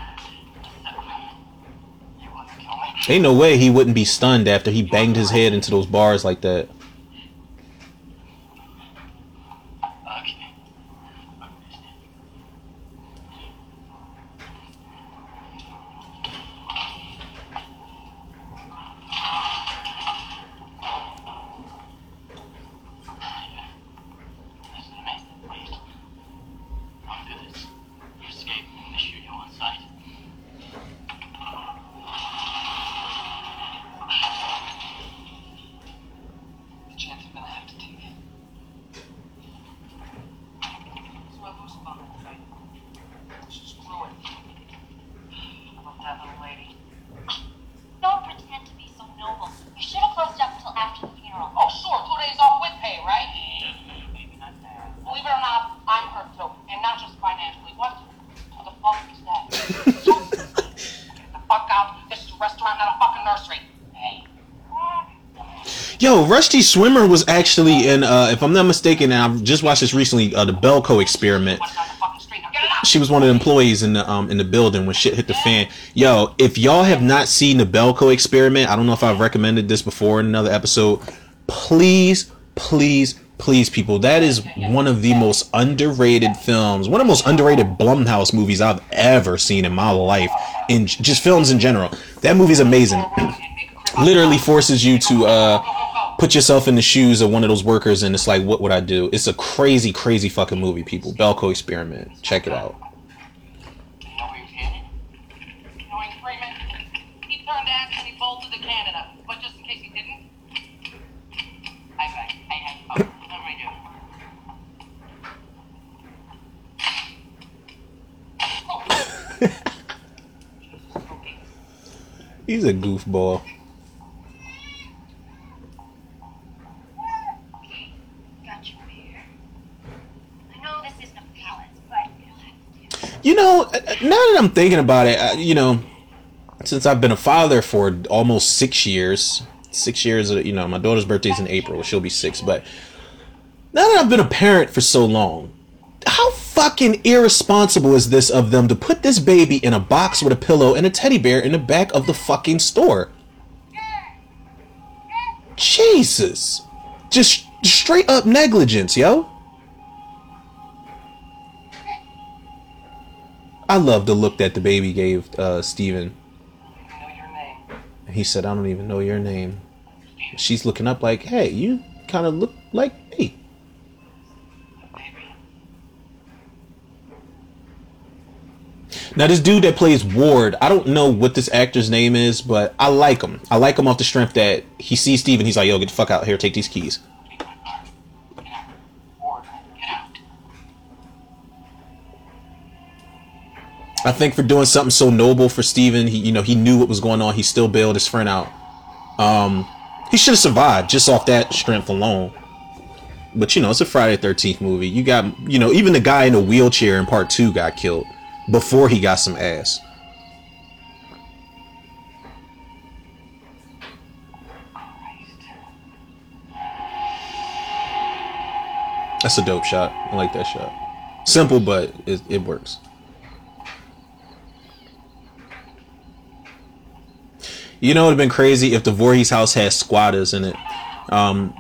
You want to kill me? Ain't no way he wouldn't be stunned after he banged his head into those bars like that. Okay. Listen to me. Wait. Don't do this. You escape, they shoot you on sight. What? What the fuck is that? Get the fuck out. This is a restaurant, not a fucking nursery. Hey. Yo, Rusty Schwimmer was actually in, uh, if I'm not mistaken, and I've just watched this recently, uh, the Belko experiment. She was one of the employees in the um in the building when shit hit the fan. Yo, if y'all have not seen the Belko experiment, I don't know if I've recommended this before in another episode. Please, please, please, people, that is one of the most underrated films, one of the most underrated Blumhouse movies I've ever seen in my life, in just films in general. That movie's amazing. Literally forces you to uh put yourself in the shoes of one of those workers and it's like what would i do? It's a crazy crazy fucking movie people. Belko experiment. Check it out. You know where he's a Knowing Freeman, he turned ass and he bolted to Canada. But just in case he didn't, I back. I have. Oh, what am I doing? he's a goofball Got you here. I know this isn't a palace, but it'll have to do. you know uh, uh, now that i'm thinking about it uh, you know since i've been a father for almost six years six years uh, you know my daughter's birthday's in april she'll be six but now that i've been a parent for so long how fucking irresponsible is this of them to put this baby in a box with a pillow and a teddy bear in the back of the fucking store? Jesus. Just straight up negligence yo I love the look that the baby gave uh, Steven. He said, I don't even know your name. She's looking up like, hey, you kind of look like me. Now, this dude that plays Ward, I don't know what this actor's name is, but I like him. I like him off the strength that he sees Steven. He's like, yo, get the fuck out here, take these keys. Take my car. Get out. Ward, get out. I think for doing something so noble for Steven, he, you know, he knew what was going on. He still bailed his friend out. Um, he should have survived just off that strength alone. But you know, it's a Friday Thirteenth movie. You got, you know, even the guy in the wheelchair in part two got killed before he got some ass. That's a dope shot. I like that shot. Simple, but it, it works. You know, it would have been crazy if the Voorhees house had squatters in it. Um,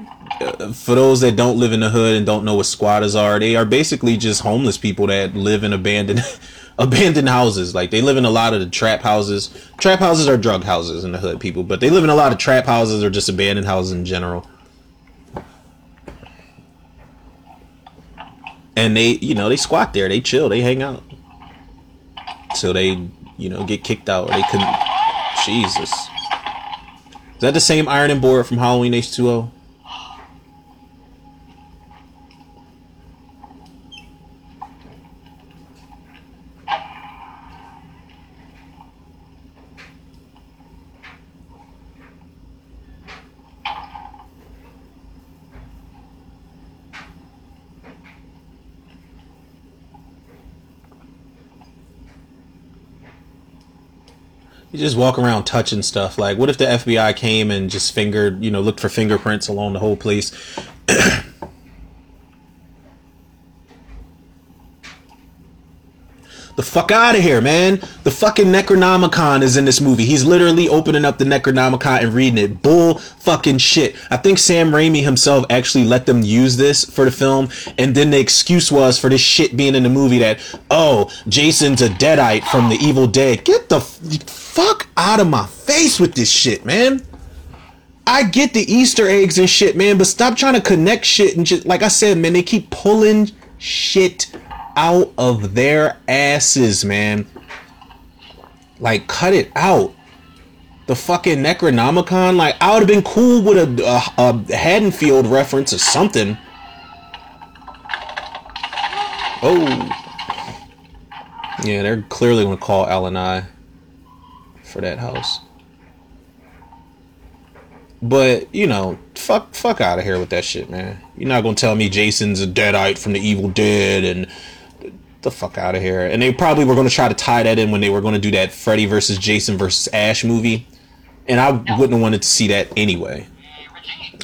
for those that don't live in the hood and don't know what squatters are, they are basically just homeless people that live in abandoned abandoned houses. Like they live in a lot of the trap houses. Trap houses are drug houses in the hood, people, but they live in a lot of trap houses or just abandoned houses in general. And they, you know, they squat there, they chill, they hang out. So they, you know, get kicked out or they couldn't. Jesus. Is that the same Iron and board from Halloween H2O? You just walk around touching stuff. Like, what if the FBI came and just fingered, you know, looked for fingerprints along the whole place? the fuck out of here, man. The fucking Necronomicon is in this movie. He's literally opening up the Necronomicon and reading it. Bull fucking shit. I think Sam Raimi himself actually let them use this for the film, and then the excuse was for this shit being in the movie that, oh, Jason's a deadite from the Evil Dead. Get the fuck out of my face with this shit, man. I get the Easter eggs and shit, man, but stop trying to connect shit and just like I said, man, they keep pulling shit out of their asses, man. Like, cut it out. The fucking Necronomicon, like, I would have been cool with a, a, a Haddonfield reference or something. Oh. Yeah, they're clearly gonna call Al and I for that house. But you know, fuck, fuck out of here with that shit, man. You're not gonna tell me Jason's a deadite from the Evil Dead, and the fuck out of here. And they probably were going to try to tie that in when they were going to do that Freddy versus Jason versus Ash movie. And I wouldn't have wanted to see that anyway.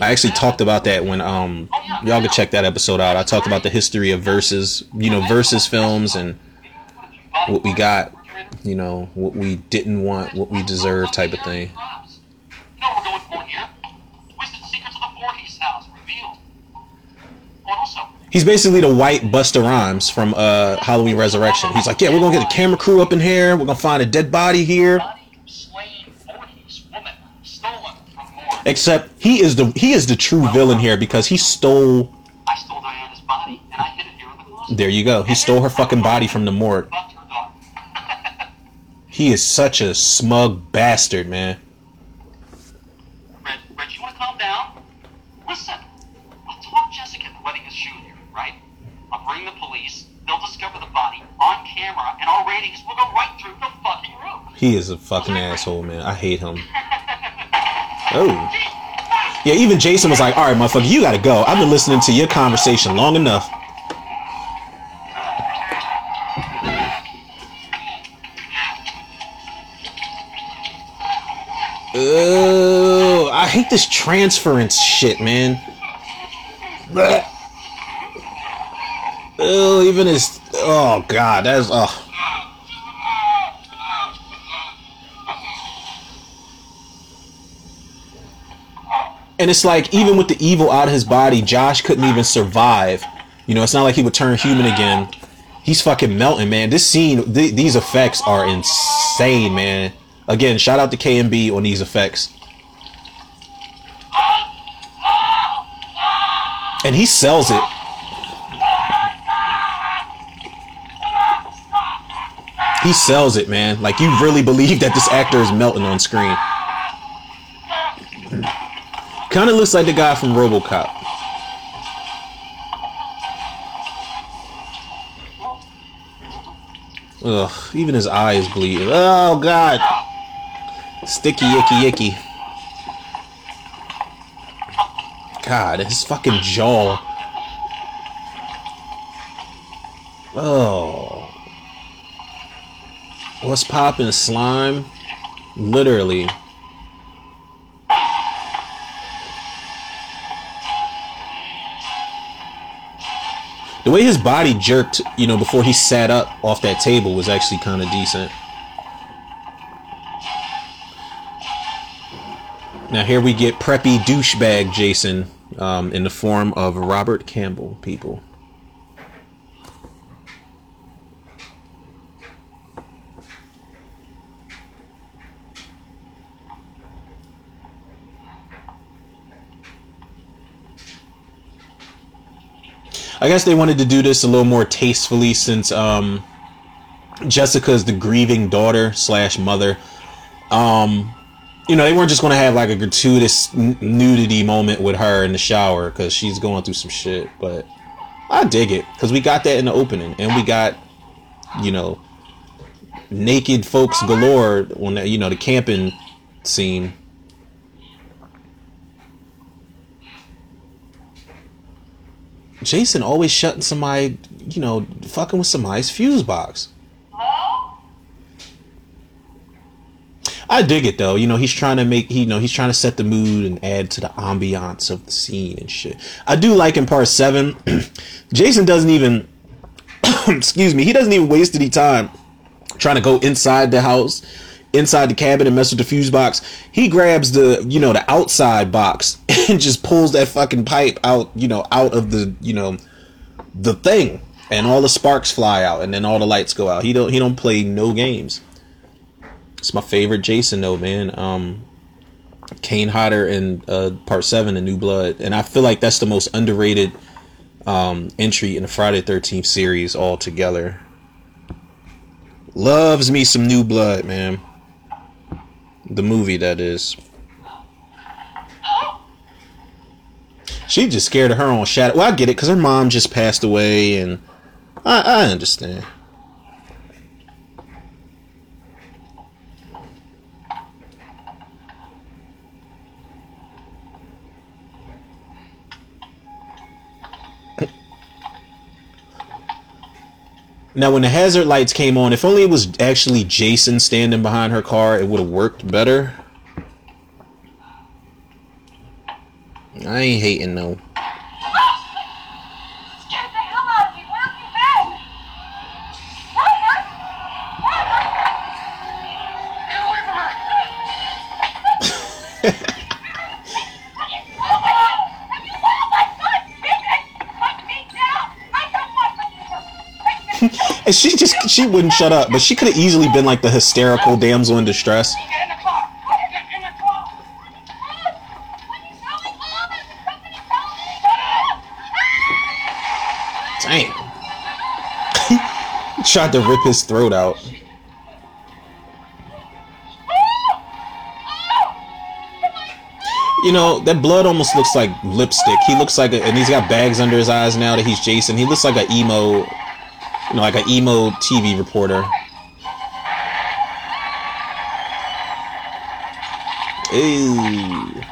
I actually talked about that when um y'all could check that episode out. I talked about the history of versus, you know, versus films and what we got, you know, what we didn't want, what we deserve type of thing. No, we're going for here. Twisted Secrets of the Voorhees house revealed. Oh, and also, He's basically the white Busta Rhymes from uh Halloween Resurrection. He's like, yeah, we're gonna get a camera crew up in here. We're gonna find a dead body here. Except he is the he is the true villain here because he stole. I stole Diana's body and I hid it here. There you go. He stole her fucking body from the morgue. He is such a smug bastard, man. Red, Red, you want to calm down? Listen, I'll talk Jessica into letting us shoot here, right? I'll bring the police. They'll discover the body on camera, and our ratings will go right through the fucking roof. He is a fucking asshole, man. I hate him. Oh. Yeah, even Jason was like, all right, motherfucker, you gotta go. I've been listening to your conversation long enough. Oh, I hate this transference shit, man. Oh, even his. Oh, God, that's. Oh. And it's like even with the evil out of his body, Josh couldn't even survive. You know, it's not like he would turn human again. He's fucking melting, man. This scene, th- these effects are insane, man. Again, shout out to KNB on these effects. And he sells it. He sells it, man. Like you really believe that this actor is melting on screen. Kind of looks like the guy from RoboCop. Ugh, even his eye is bleeding. Oh god. Sticky icky icky. God, his fucking jaw. Oh. What's popping? slime? Literally. The way his body jerked, you know, before he sat up off that table was actually kind of decent. Now here we get preppy douchebag Jason um, in the form of Robert Campbell. People. I guess they wanted to do this a little more tastefully since um, Jessica is the grieving daughter slash mother. Um, you know, they weren't just going to have like a gratuitous n- nudity moment with her in the shower because she's going through some shit. But I dig it because we got that in the opening, and we got, you know, naked folks galore on that. You know, the camping scene. Jason always shutting somebody, you know, fucking with somebody's fuse box. I dig it though. You know, he's trying to make, you know, he's trying to set the mood and add to the ambiance of the scene and shit. I do like in part seven, Jason doesn't even, excuse me, he doesn't even waste any time trying to go inside the house, inside the cabin and mess with the fuse box. He grabs the, you know, the outside box and just pulls that fucking pipe out, you know, out of the, you know, the thing, and all the sparks fly out, and then all the lights go out. He don't, he don't play no games. It's my favorite Jason though, man. Um, Kane Hodder in uh, Part Seven, in New Blood, and I feel like that's the most underrated um, entry in the Friday Thirteenth series altogether. Loves me some New Blood, man. The movie that is. She just scared of her own shadow. Well, I get it because her mom just passed away, and I, I understand. Now, when the hazard lights came on, if only it was actually Jason standing behind her car, it would have worked better. I ain't hating though. The And she just she wouldn't shut up, but she could have easily been like the hysterical damsel in distress. Damn. Tried to rip his throat out. You know, that blood almost looks like lipstick. He looks like a, and he's got bags under his eyes now that he's Jason. He looks like an emo, you know, like an emo TV reporter. Ew.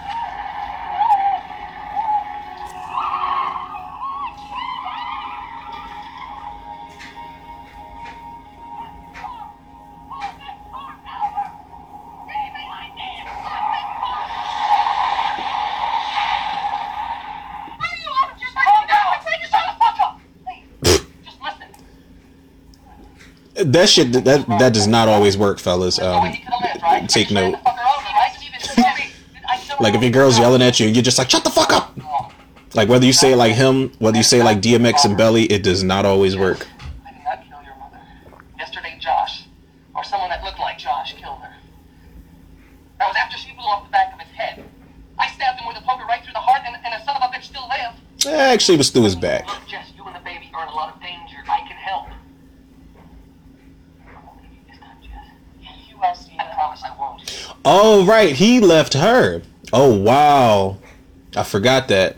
That shit, that that does not always work, fellas. Um, He could've lived, right? take note. to fuck her over, right? I still- like if your girl's yelling at you, you're just like, shut the fuck up. Like whether you say it like him, whether you say like DMX and Belly, it does not always work. I did not kill your mother. Yesterday, Josh, or someone that looked like Josh, killed her. That was after she blew off the back of his head. I stabbed him with a poker right through the heart, and, and the son of a bitch still lived. Actually, it was through his back. Look, Jess, you and the baby are in a lot of danger. I can help. I won't leave you this time, Jess. You will see I promise I won't. Oh right, he left her. Oh wow, I forgot that.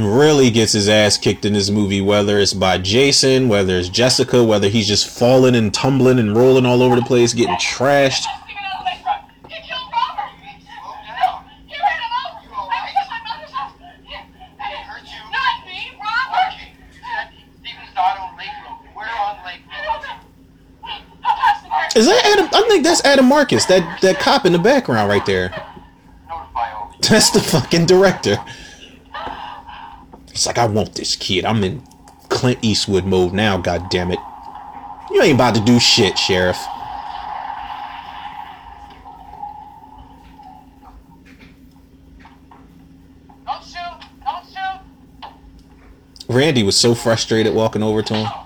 Really gets his ass kicked in this movie, whether it's by Jason, whether it's Jessica, whether he's just falling and tumbling and rolling all over the place, getting trashed. Steven's not on Lake Road. We're on Lake Road. Is that Adam? I think that's Adam Marcus, that that cop in the background right there. Notify all the That's the fucking director. Like I want this kid. I'm in Clint Eastwood mode now. God damn it! You ain't about to do shit, sheriff. Don't shoot! Don't shoot! Randy was so frustrated walking over to him.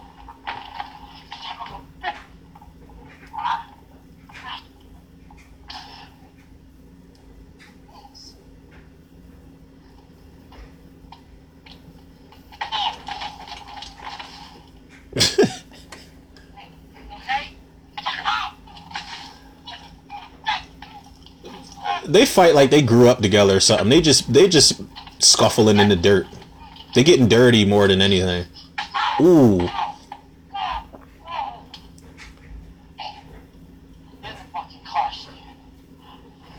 They fight like they grew up together or something. They just they just scuffling in the dirt. They getting dirty more than anything. Ooh. Get in the fucking car, Steven.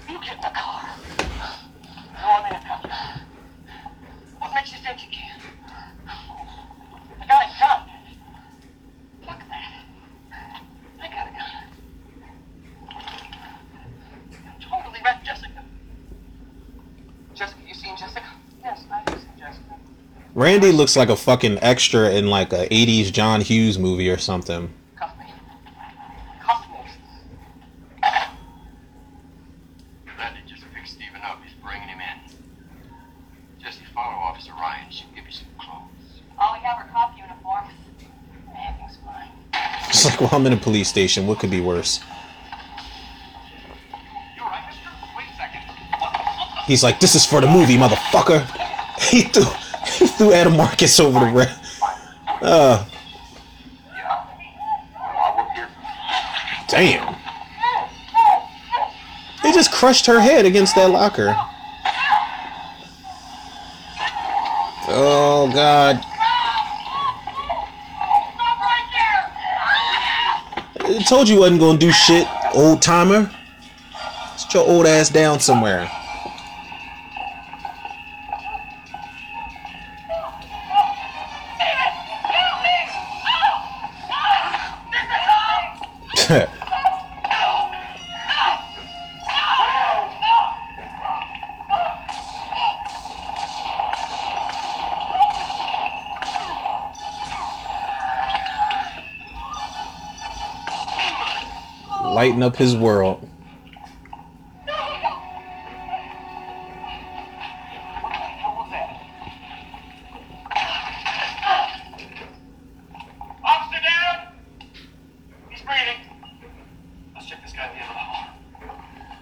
You get in the car. Go on in and help you. What makes you think you can? I got a gun. Look at that. I got a gun. You totally wrecked Jessica. Jessica, you seen Jessica? Yes, I've seen Jessica. Randy looks like a fucking extra in like a 80s John Hughes movie or something. Cuff me. Cuff me. Randy just picked Steven up. He's bringing him in. Jesse, follow Officer Ryan. She'll give you some clothes. All we have are cop uniforms. Everything's fine. It's like, well, I'm in a police station. What could be worse? You alright, mister? Wait a second. What? What He's like, this is for the movie, motherfucker. He threw, threw Adam Marcus over the red. Uh, damn. He just crushed her head against that locker. Oh god. I told you wasn't gonna do shit, old timer. Sit your old ass down somewhere. Lighten up his world.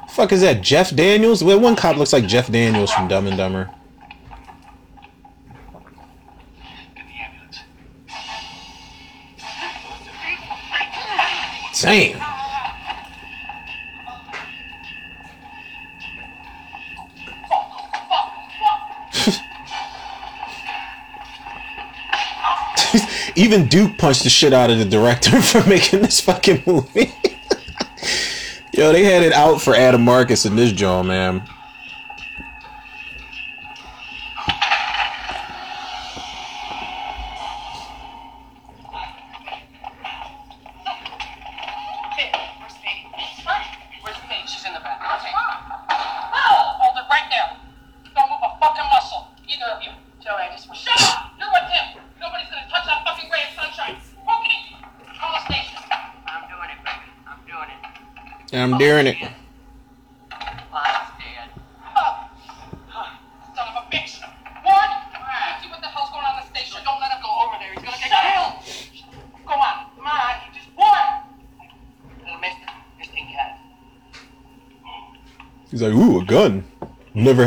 Fuck is that? Jeff Daniels? Well, one cop looks like Jeff Daniels from Dumb and Dumber. Even Duke punched the shit out of the director for making this fucking movie. Yo, they had it out for Adam Marcus in this joint, man.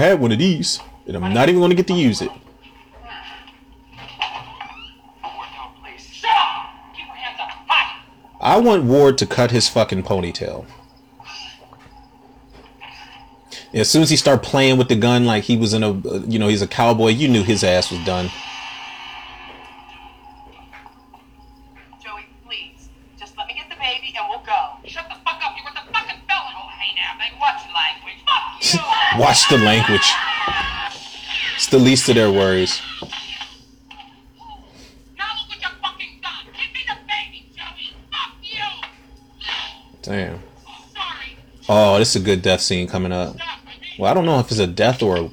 Had one of these. And I'm not even gonna get to use it. I want Ward to cut his fucking ponytail. As soon as he started playing with the gun like he was in a, uh, you know, he's a cowboy, you knew his ass was done. Watch the language. It's the least of their worries. Damn. Oh, this is a good death scene coming up. Well, I don't know if it's a death or.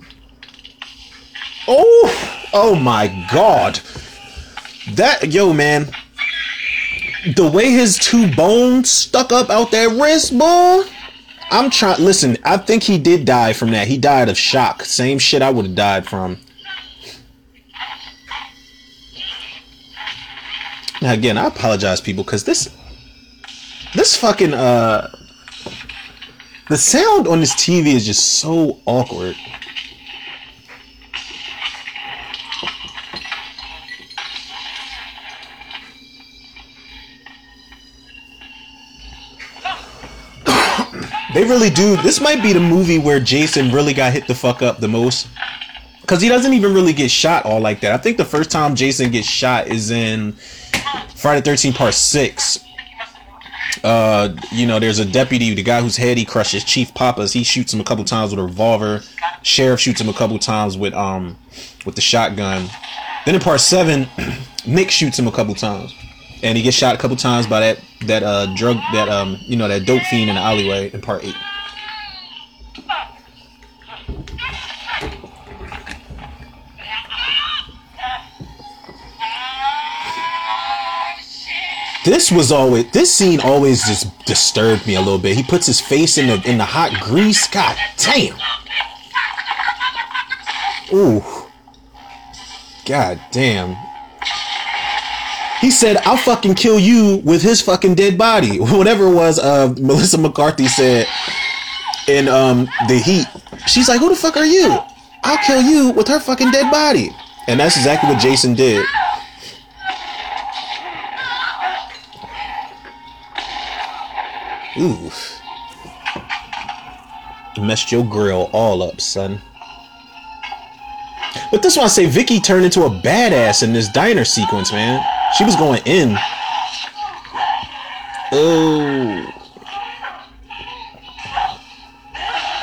Oh! Oh my god! That, yo, man. The way his two bones stuck up out that wrist, boy. I'm trying. Listen, I think he did die from that. He died of shock. Same shit I would have died from. Now, again, I apologize, people, because this. This fucking, uh. The sound on this TV is just so awkward. They really do. This might be the movie where Jason really got hit the fuck up the most. Because he doesn't even really get shot all like that. I think the first time Jason gets shot is in Friday 13 Part 6. Uh, you know, there's a deputy, the guy whose head he crushes, Chief Papas. He shoots him a couple times with a revolver. Sheriff shoots him a couple times with um with the shotgun. Then in Part Seven, Nick shoots him a couple times, and he gets shot a couple times by that that uh drug that um you know that dope fiend in the alleyway in Part Eight. This was always this scene always just disturbed me a little bit. He puts his face in the in the hot grease. God damn. Ooh. God damn. He said, "I'll fucking kill you with his fucking dead body." Whatever it was, uh, Melissa McCarthy said in um the Heat. She's like, "Who the fuck are you? I'll kill you with her fucking dead body." And that's exactly what Jason did. Ooh. messed your grill all up, son. But this one I say Vicky turned into a badass in this diner sequence, man. She was going in. Oh.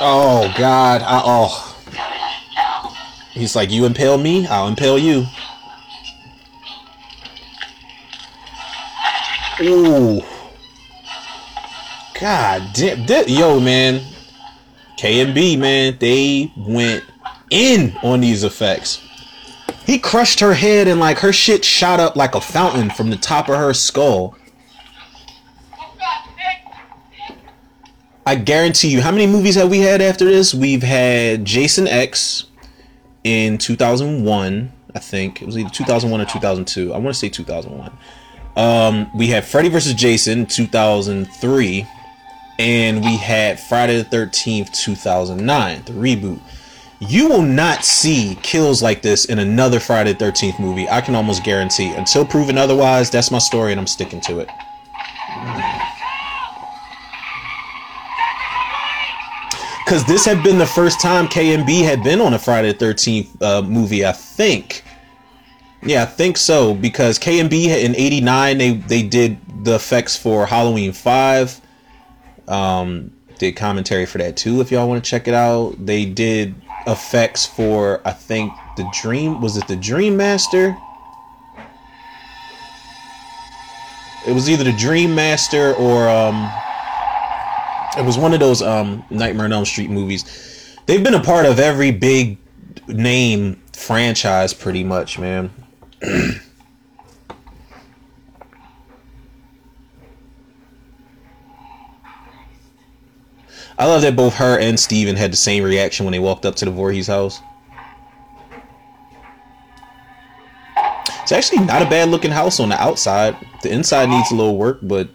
Oh God. I, oh. He's like, you impale me, I'll impale you. Ooh. God damn. Yo, man. KNB, man, they went in on these effects. He crushed her head and like her shit shot up like a fountain from the top of her skull. I guarantee you, how many movies have we had after this? We've had Jason X in 2001, I think. It was either 2001 or 2002. I want to say 2001. Um, we had Freddy vs. Jason 2003 and we had Friday the 13th 2009, the reboot. You will not see kills like this in another Friday 13th movie. I can almost guarantee. Until proven otherwise, that's my story and I'm sticking to it. Because this had been the first time KNB had been on a Friday 13th uh, movie, I think. Yeah, I think so. Because KNB in 89, they, they did the effects for Halloween 5. Um, did commentary for that too, if y'all want to check it out. They did effects for, I think, the Dream. Was it the Dream Master? It was either the Dream Master or um, it was one of those um Nightmare on Elm Street movies. They've been a part of every big name franchise, pretty much, man. I love that both her and Steven had the same reaction when they walked up to the Voorhees house. It's actually not a bad looking house on the outside. The inside needs a little work, but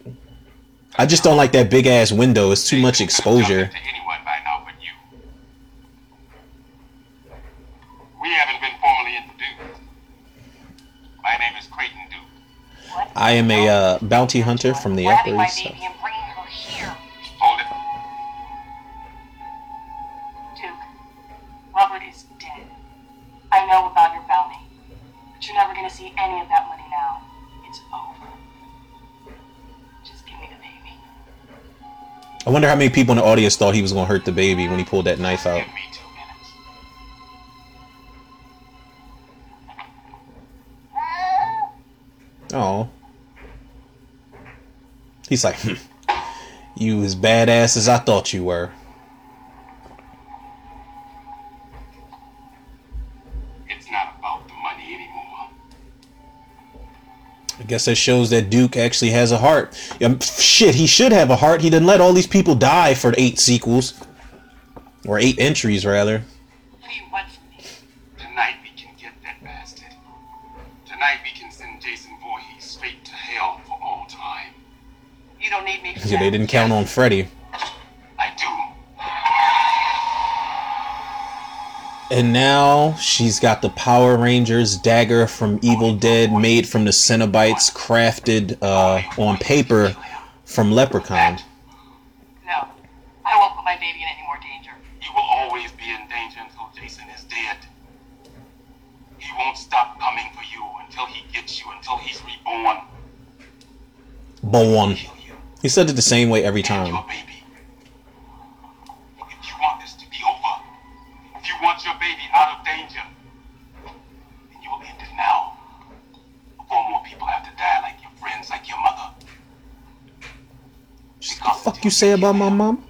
I just don't like that big ass window. It's too much exposure. To anyone by now but you. We haven't been formally introduced. My name is Creighton Duke. I am a uh, bounty hunter from the Upper East Side. I wonder how many people in the audience thought he was going to hurt the baby when he pulled that knife out. Give me two minutes. Oh. He's like, "Hmm, you as badass as I thought you were. I guess that shows that Duke actually has a heart. Um, shit, he should have a heart. He didn't let all these people die for eight sequels. Or eight entries, rather. What do you want from me? Tonight we can get that bastard. Tonight we can send Jason Voorhees straight to hell for all time. You don't need me for Yeah, they didn't count on Freddy. And now she's got the Power Rangers dagger from Evil Dead made from the Cenobites crafted uh, on paper from Leprechaun. No. I won't put my baby in any more danger. You will always be in danger until Jason is dead. He won't stop coming for you until he gets you, until he's reborn. Born. Kill. He said it the same way every and time. your baby. If you want this to be over, if you want your baby out of danger, then you will end it now. Before more people have to die like your friends, like your mother. What the fuck you say about my mom?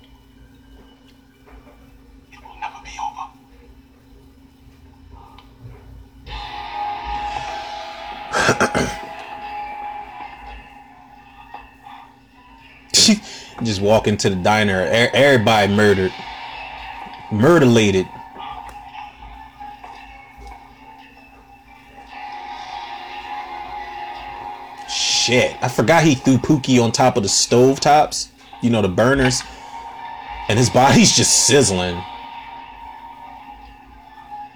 It will never be over. Just walk into the diner. Everybody murdered. Murderlated. Shit. I forgot he threw Pookie on top of the stove tops. You know, the burners. And his body's just sizzling.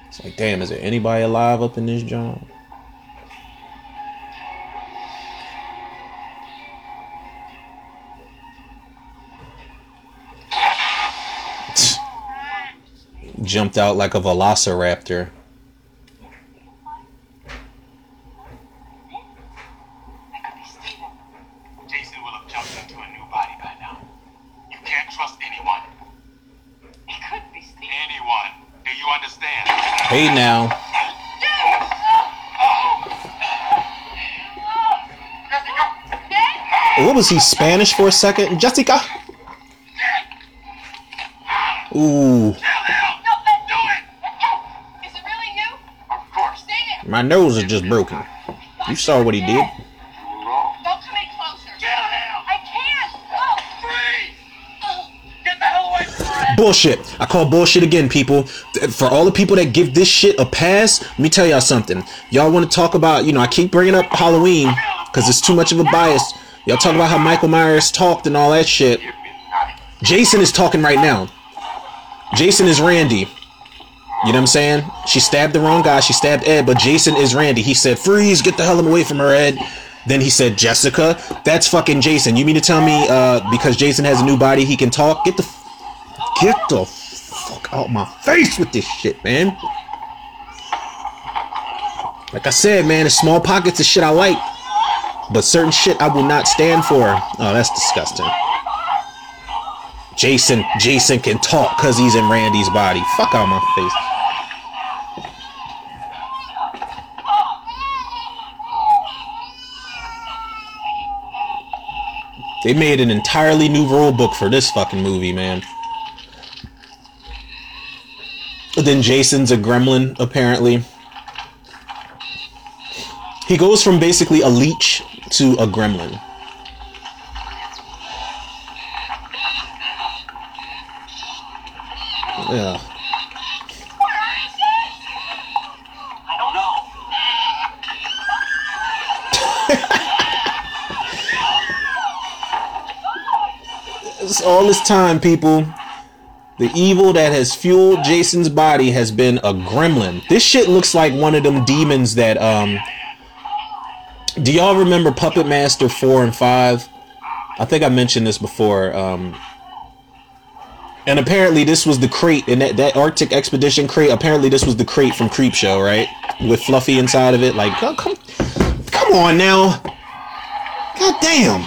It's like, damn, is there anybody alive up in this joint? jumped out like a velociraptor. That could be Steven. Jason will have jumped into a new body by now. You can't trust anyone. It could be Steven. Anyone. Do you understand? Hey now. What was he Spanish for a second? Jessica. Ooh. My nose is just broken. You saw what he did. Bullshit. I call bullshit again, people. For all the people that give this shit a pass, let me tell y'all something. Y'all want to talk about, you know, I keep bringing up Halloween because it's too much of a bias. Y'all talk about how Michael Myers talked and all that shit. Jason is talking right now. Jason is Randy. You know what I'm saying? She stabbed the wrong guy. She stabbed Ed, but Jason is Randy. He said, "Freeze! Get the hell away from her, Ed." Then he said, "Jessica." That's fucking Jason. You mean to tell me uh, because Jason has a new body, he can talk? Get the, get the fuck out my face with this shit, man. Like I said, man, it's small pockets of shit I like, but certain shit I will not stand for. Oh, that's disgusting. Jason, Jason can talk because he's in Randy's body. Fuck out my face. They made an entirely new rule book for this fucking movie, man. But then Jason's a gremlin, apparently. He goes from basically a leech to a gremlin. Yeah. It's all this time, people. The evil that has fueled Jason's body has been a gremlin. This shit looks like one of them demons that um Do y'all remember Puppet Master 4 and 5? I think I mentioned this before. Um and apparently this was the crate in that, that Arctic expedition crate. Apparently this was the crate from Creepshow, right? With Fluffy inside of it. Like, oh, come come on now. God damn.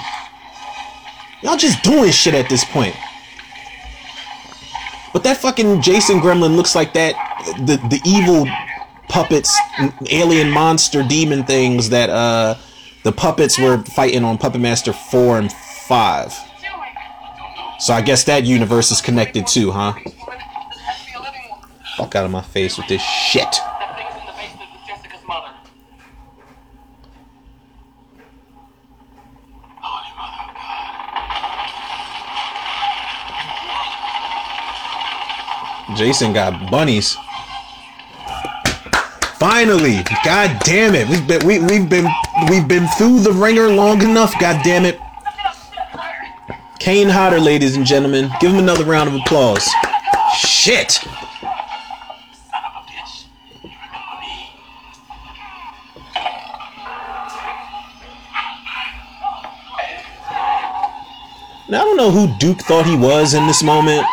Y'all just doing shit at this point. But that fucking Jason Gremlin looks like that the the evil puppets, alien monster demon things that uh the puppets were fighting on Puppet Master 4 and 5. So I guess that universe is connected too, huh? Fuck out of my face with this shit. Jason got in Finally, god damn it. We've been we, we've been we've been through the ringer long enough, god damn it. Kane Hodder, ladies and gentlemen. Give him another round of applause. Shit. Now I don't know who Duke thought he was in this moment.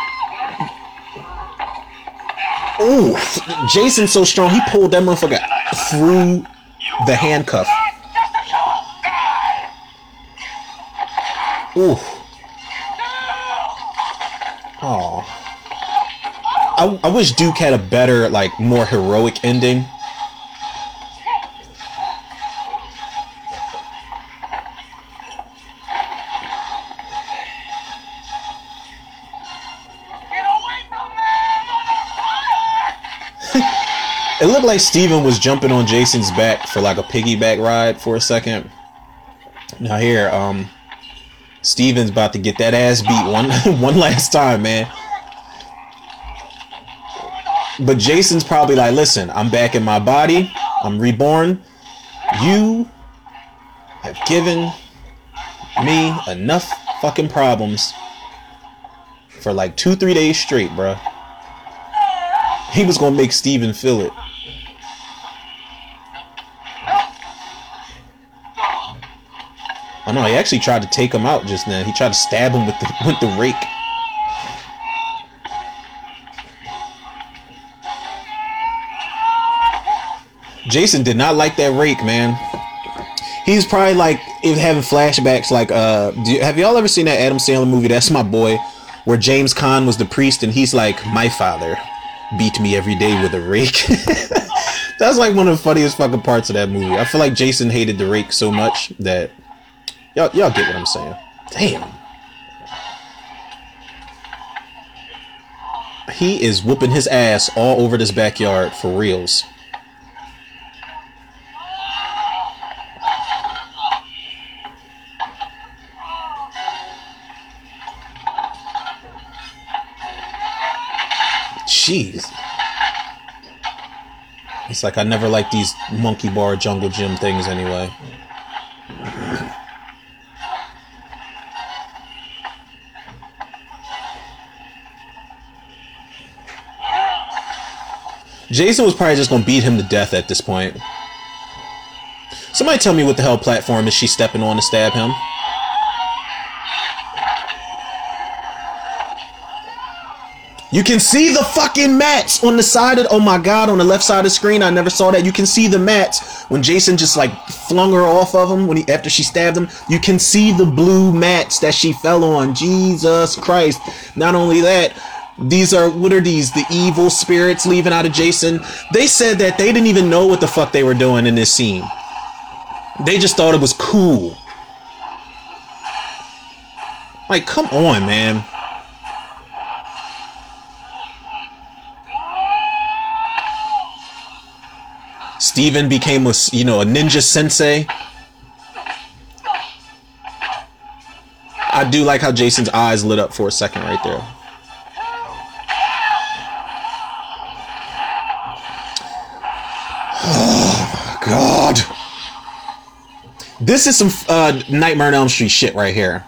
Ooh, Jason's so strong, he pulled that motherfucker through the handcuff. Ooh. Oh. I, I wish Duke had a better, like, more heroic ending. It looked like Steven was jumping on Jason's back for like a piggyback ride for a second. Now here, um, Steven's about to get that ass beat one one last time, man. But Jason's probably like, listen, I'm back in my body. I'm reborn. You have given me enough fucking problems for like two, three days straight, bruh. He was gonna make Steven feel it. No, he actually tried to take him out just now. He tried to stab him with the with the rake. Jason did not like that rake, man. He's probably like if having flashbacks. Like, uh, you, have y'all ever seen that Adam Sandler movie? That's my boy, where James Caan was the priest, and he's like, my father beat me every day with a rake. That's like one of the funniest fucking parts of that movie. I feel like Jason hated the rake so much that y'all y'all get what I'm saying. Damn. He is whooping his ass all over this backyard for reals. Jeez. It's like I never liked these monkey bar jungle gym things anyway. Jason was probably just gonna beat him to death at this point. Somebody tell me what the hell platform is she stepping on to stab him? You can see the fucking mats on the side of oh my god on the left side of the screen. I never saw that. You can see the mats when Jason just like flung her off of him when he after she stabbed him. You can see the blue mats that she fell on. Jesus Christ. Not only that, these are what are these? The evil spirits leaving out of Jason. They said that they didn't even know what the fuck they were doing in this scene. They just thought it was cool. Like, come on, man. Steven became a you know a ninja sensei. I do like how Jason's eyes lit up for a second right there. This is some uh, Nightmare on Elm Street shit right here.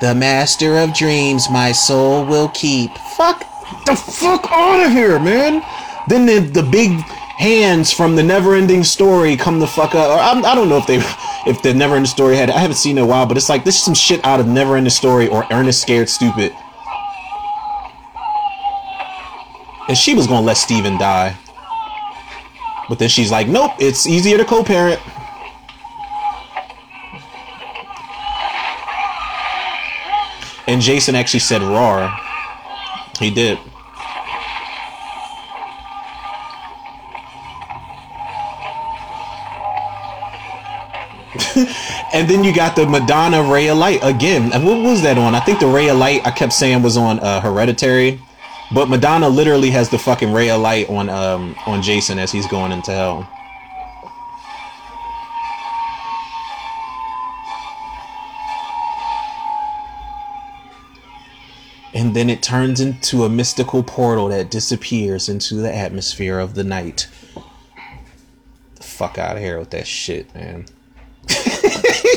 The master of dreams my soul will keep. Fuck the fuck out of here, man. Then the, the big hands from the never-ending story come the fuck up. Or I'm, I don't know if they if the never-ending story had. I haven't seen it in a while, but it's like this is some shit out of never-ending story or Ernest Scared Stupid. And she was gonna let Steven die. But then she's like, nope, it's easier to co-parent. And Jason actually said "roar." He did. and then you got the Madonna Ray of Light again. What was that on? I think the Ray of Light I kept saying was on uh, Hereditary, but Madonna literally has the fucking Ray of Light on um on Jason as he's going into hell. And then it turns into a mystical portal that disappears into the atmosphere of the night. The fuck out of here with that shit, man.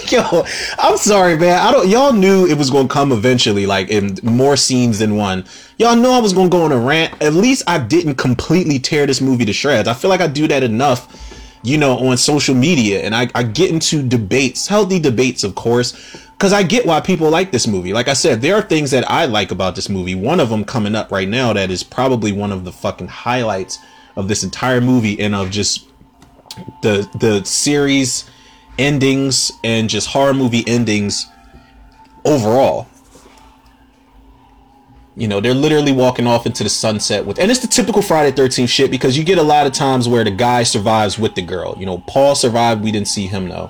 Yo, I'm sorry, man. I don't. Y'all knew it was gonna come eventually, like in more scenes than one. Y'all know I was gonna go on a rant. At least I didn't completely tear this movie to shreds. I feel like I do that enough, you know, on social media, and I, I get into debates, healthy debates, of course, because I get why people like this movie. Like I said, there are things that I like about this movie. One of them coming up right now that is probably one of the fucking highlights of this entire movie and of just the the series endings and just horror movie endings overall. You know, they're literally walking off into the sunset with, and it's the typical Friday 13th shit because you get a lot of times where the guy survives with the girl. You know, Paul survived, we didn't see him though.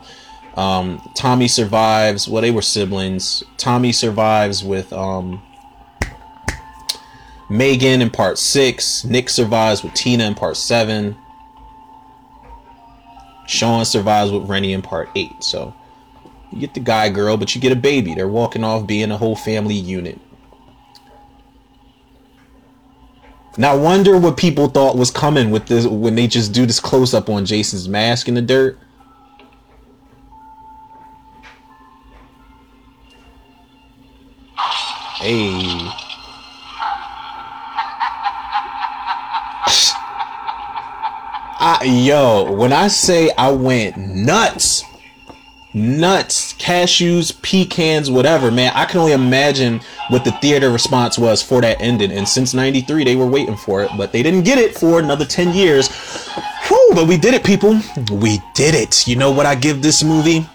Um, Tommy survives, well, they were siblings. Tommy survives with um, Megan in part six. Nick survives with Tina in part seven. Sean survives with Rennie in part eight. So you get the guy girl, but you get a baby. They're walking off being a whole family unit. Now, wonder what people thought was coming with this when they just do this close up on Jason's mask in the dirt. Hey. I, yo, when I say I went nuts, nuts, cashews, pecans, whatever, man, I can only imagine what the theater response was for that ending. And since 93, they were waiting for it, but they didn't get it for another 10 years. Whew, but we did it, people. We did it. You know what I give this movie?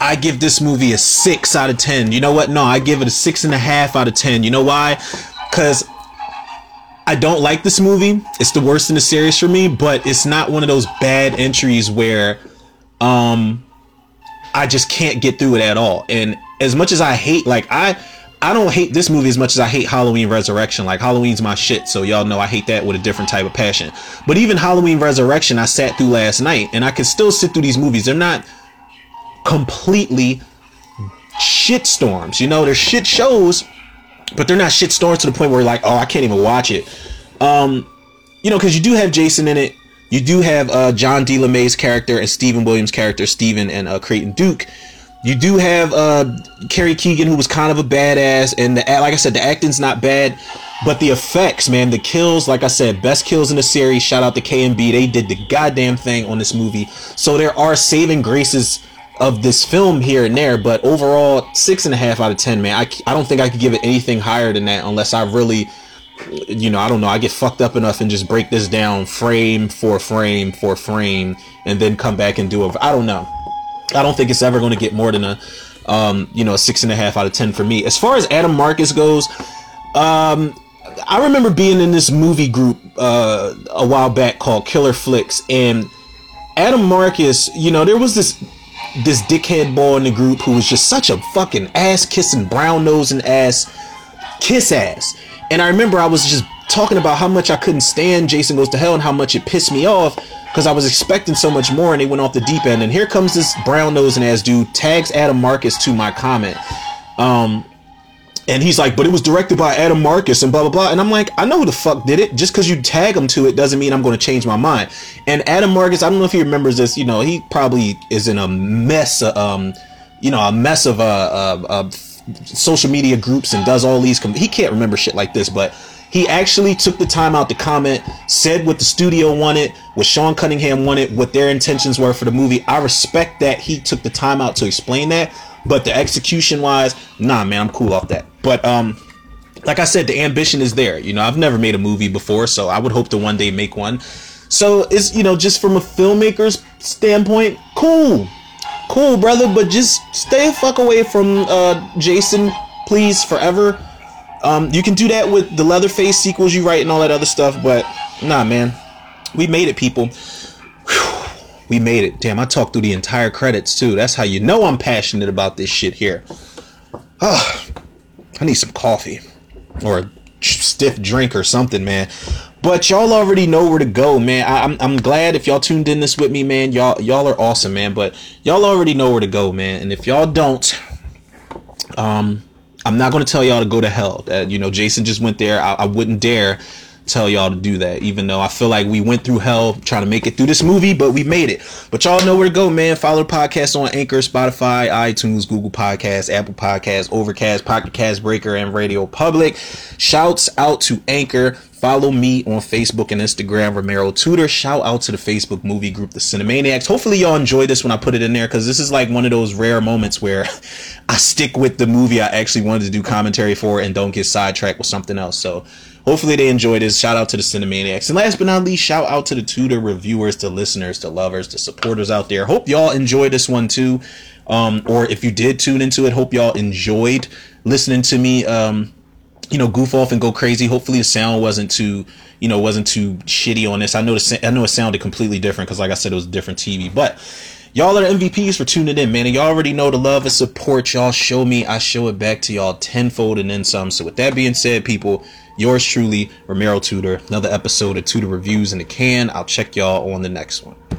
I give this movie a six out of 10. You know what? No, I give it a six and a half out of 10. You know why? Because I don't like this movie. It's the worst in the series for me, but it's not one of those bad entries where um I just can't get through it at all. And as much as I hate like I I don't hate this movie as much as I hate Halloween Resurrection. Like Halloween's my shit, so y'all know I hate that with a different type of passion. But even Halloween Resurrection I sat through last night and I can still sit through these movies. They're not completely shit storms. You know, they're shit shows, but they're not shit storms to the point where like, oh, I can't even watch it. Um, you know, because you do have Jason in it. You do have uh, John D. LeMay's character and Steven Williams' character, Steven and uh, Creighton Duke. You do have uh, Kari Keegan, who was kind of a badass, and the like I said, the acting's not bad, but the effects, man, the kills, like I said, best kills in the series. Shout out to KNB, they did the goddamn thing on this movie. So there are saving graces of this film here and there, but overall, six and a half out of ten, man. I, I don't think I could give it anything higher than that unless I really, you know, I don't know. I get fucked up enough and just break this down frame for frame for frame, and then come back and do it. I don't know. I don't think it's ever going to get more than a, um, you know, a six and a half out of ten for me. As far as Adam Marcus goes, um, I remember being in this movie group uh, a while back called Killer Flicks, and Adam Marcus, you know, there was this this dickhead boy in the group who was just such a fucking ass kissing, brown nosing ass, kiss ass. And I remember I was just talking about how much I couldn't stand Jason Goes to Hell and how much it pissed me off because I was expecting so much more and they went off the deep end. And here comes this brown nosing ass dude, tags Adam Marcus to my comment. Um, and he's like, but it was directed by Adam Marcus and blah blah blah. And I'm like, I know who the fuck did it. Just because you tag him to it doesn't mean I'm going to change my mind. And Adam Marcus, I don't know if he remembers this. You know, he probably is in a mess. Of, um, you know, a mess of uh, uh, uh social media groups and does all these. Com- he can't remember shit like this, but he actually took the time out to comment, said what the studio wanted, what Sean Cunningham wanted, what their intentions were for the movie. I respect that he took the time out to explain that. But the execution wise, nah, man, I'm cool off that. But um, like I said, the ambition is there. You know, I've never made a movie before, so I would hope to one day make one. So it's you know, just from a filmmaker's standpoint, cool, cool, brother. But just stay the fuck away from uh, Jason, please, forever. Um, you can do that with the Leatherface sequels you write and all that other stuff, but nah, man, we made it, people. Whew. We made it. Damn, I talked through the entire credits too. That's how you know I'm passionate about this shit here. Ah, I need some coffee or a stiff drink or something, man. But y'all already know where to go, man. I, am I'm, I'm glad if y'all tuned in this with me, man. Y'all y'all are awesome, man. But y'all already know where to go, man. And if y'all don't, um, I'm not gonna tell y'all to go to hell. That you know, Jason just went there. I, I wouldn't dare tell y'all to do that, even though I feel like we went through hell trying to make it through this movie, but we made it. But y'all know where to go, man. Follow the podcast on Anchor, Spotify, iTunes, Google Podcasts, Apple Podcasts, Overcast, Pocket Cast Breaker, and Radio Public. Shouts out to Anchor. Follow me on Facebook and Instagram, Romero Tudor. Shout out to the Facebook movie group, The Cinemaniacs. Hopefully, y'all enjoy this when I put it in there because this is like one of those rare moments where I stick with the movie I actually wanted to do commentary for and don't get sidetracked with something else. So, hopefully they enjoyed this. Shout out to the Cinemaniacs. And last but not least, shout out to the Tudor reviewers, the listeners, the lovers, the supporters out there. Hope y'all enjoyed this one too. Um, or if you did tune into it, hope y'all enjoyed listening to me, um, you know, goof off and go crazy. Hopefully the sound wasn't too, you know, wasn't too shitty on this. I know the, I know it sounded completely different because like I said, it was different TV, but Y'all are MVPs for tuning in, man. And y'all already know the love and support y'all show me. I show it back to y'all tenfold and then some. So with that being said, people, yours truly, Romero Tudor. Another episode of Tudor Reviews in the can. I'll check y'all on the next one.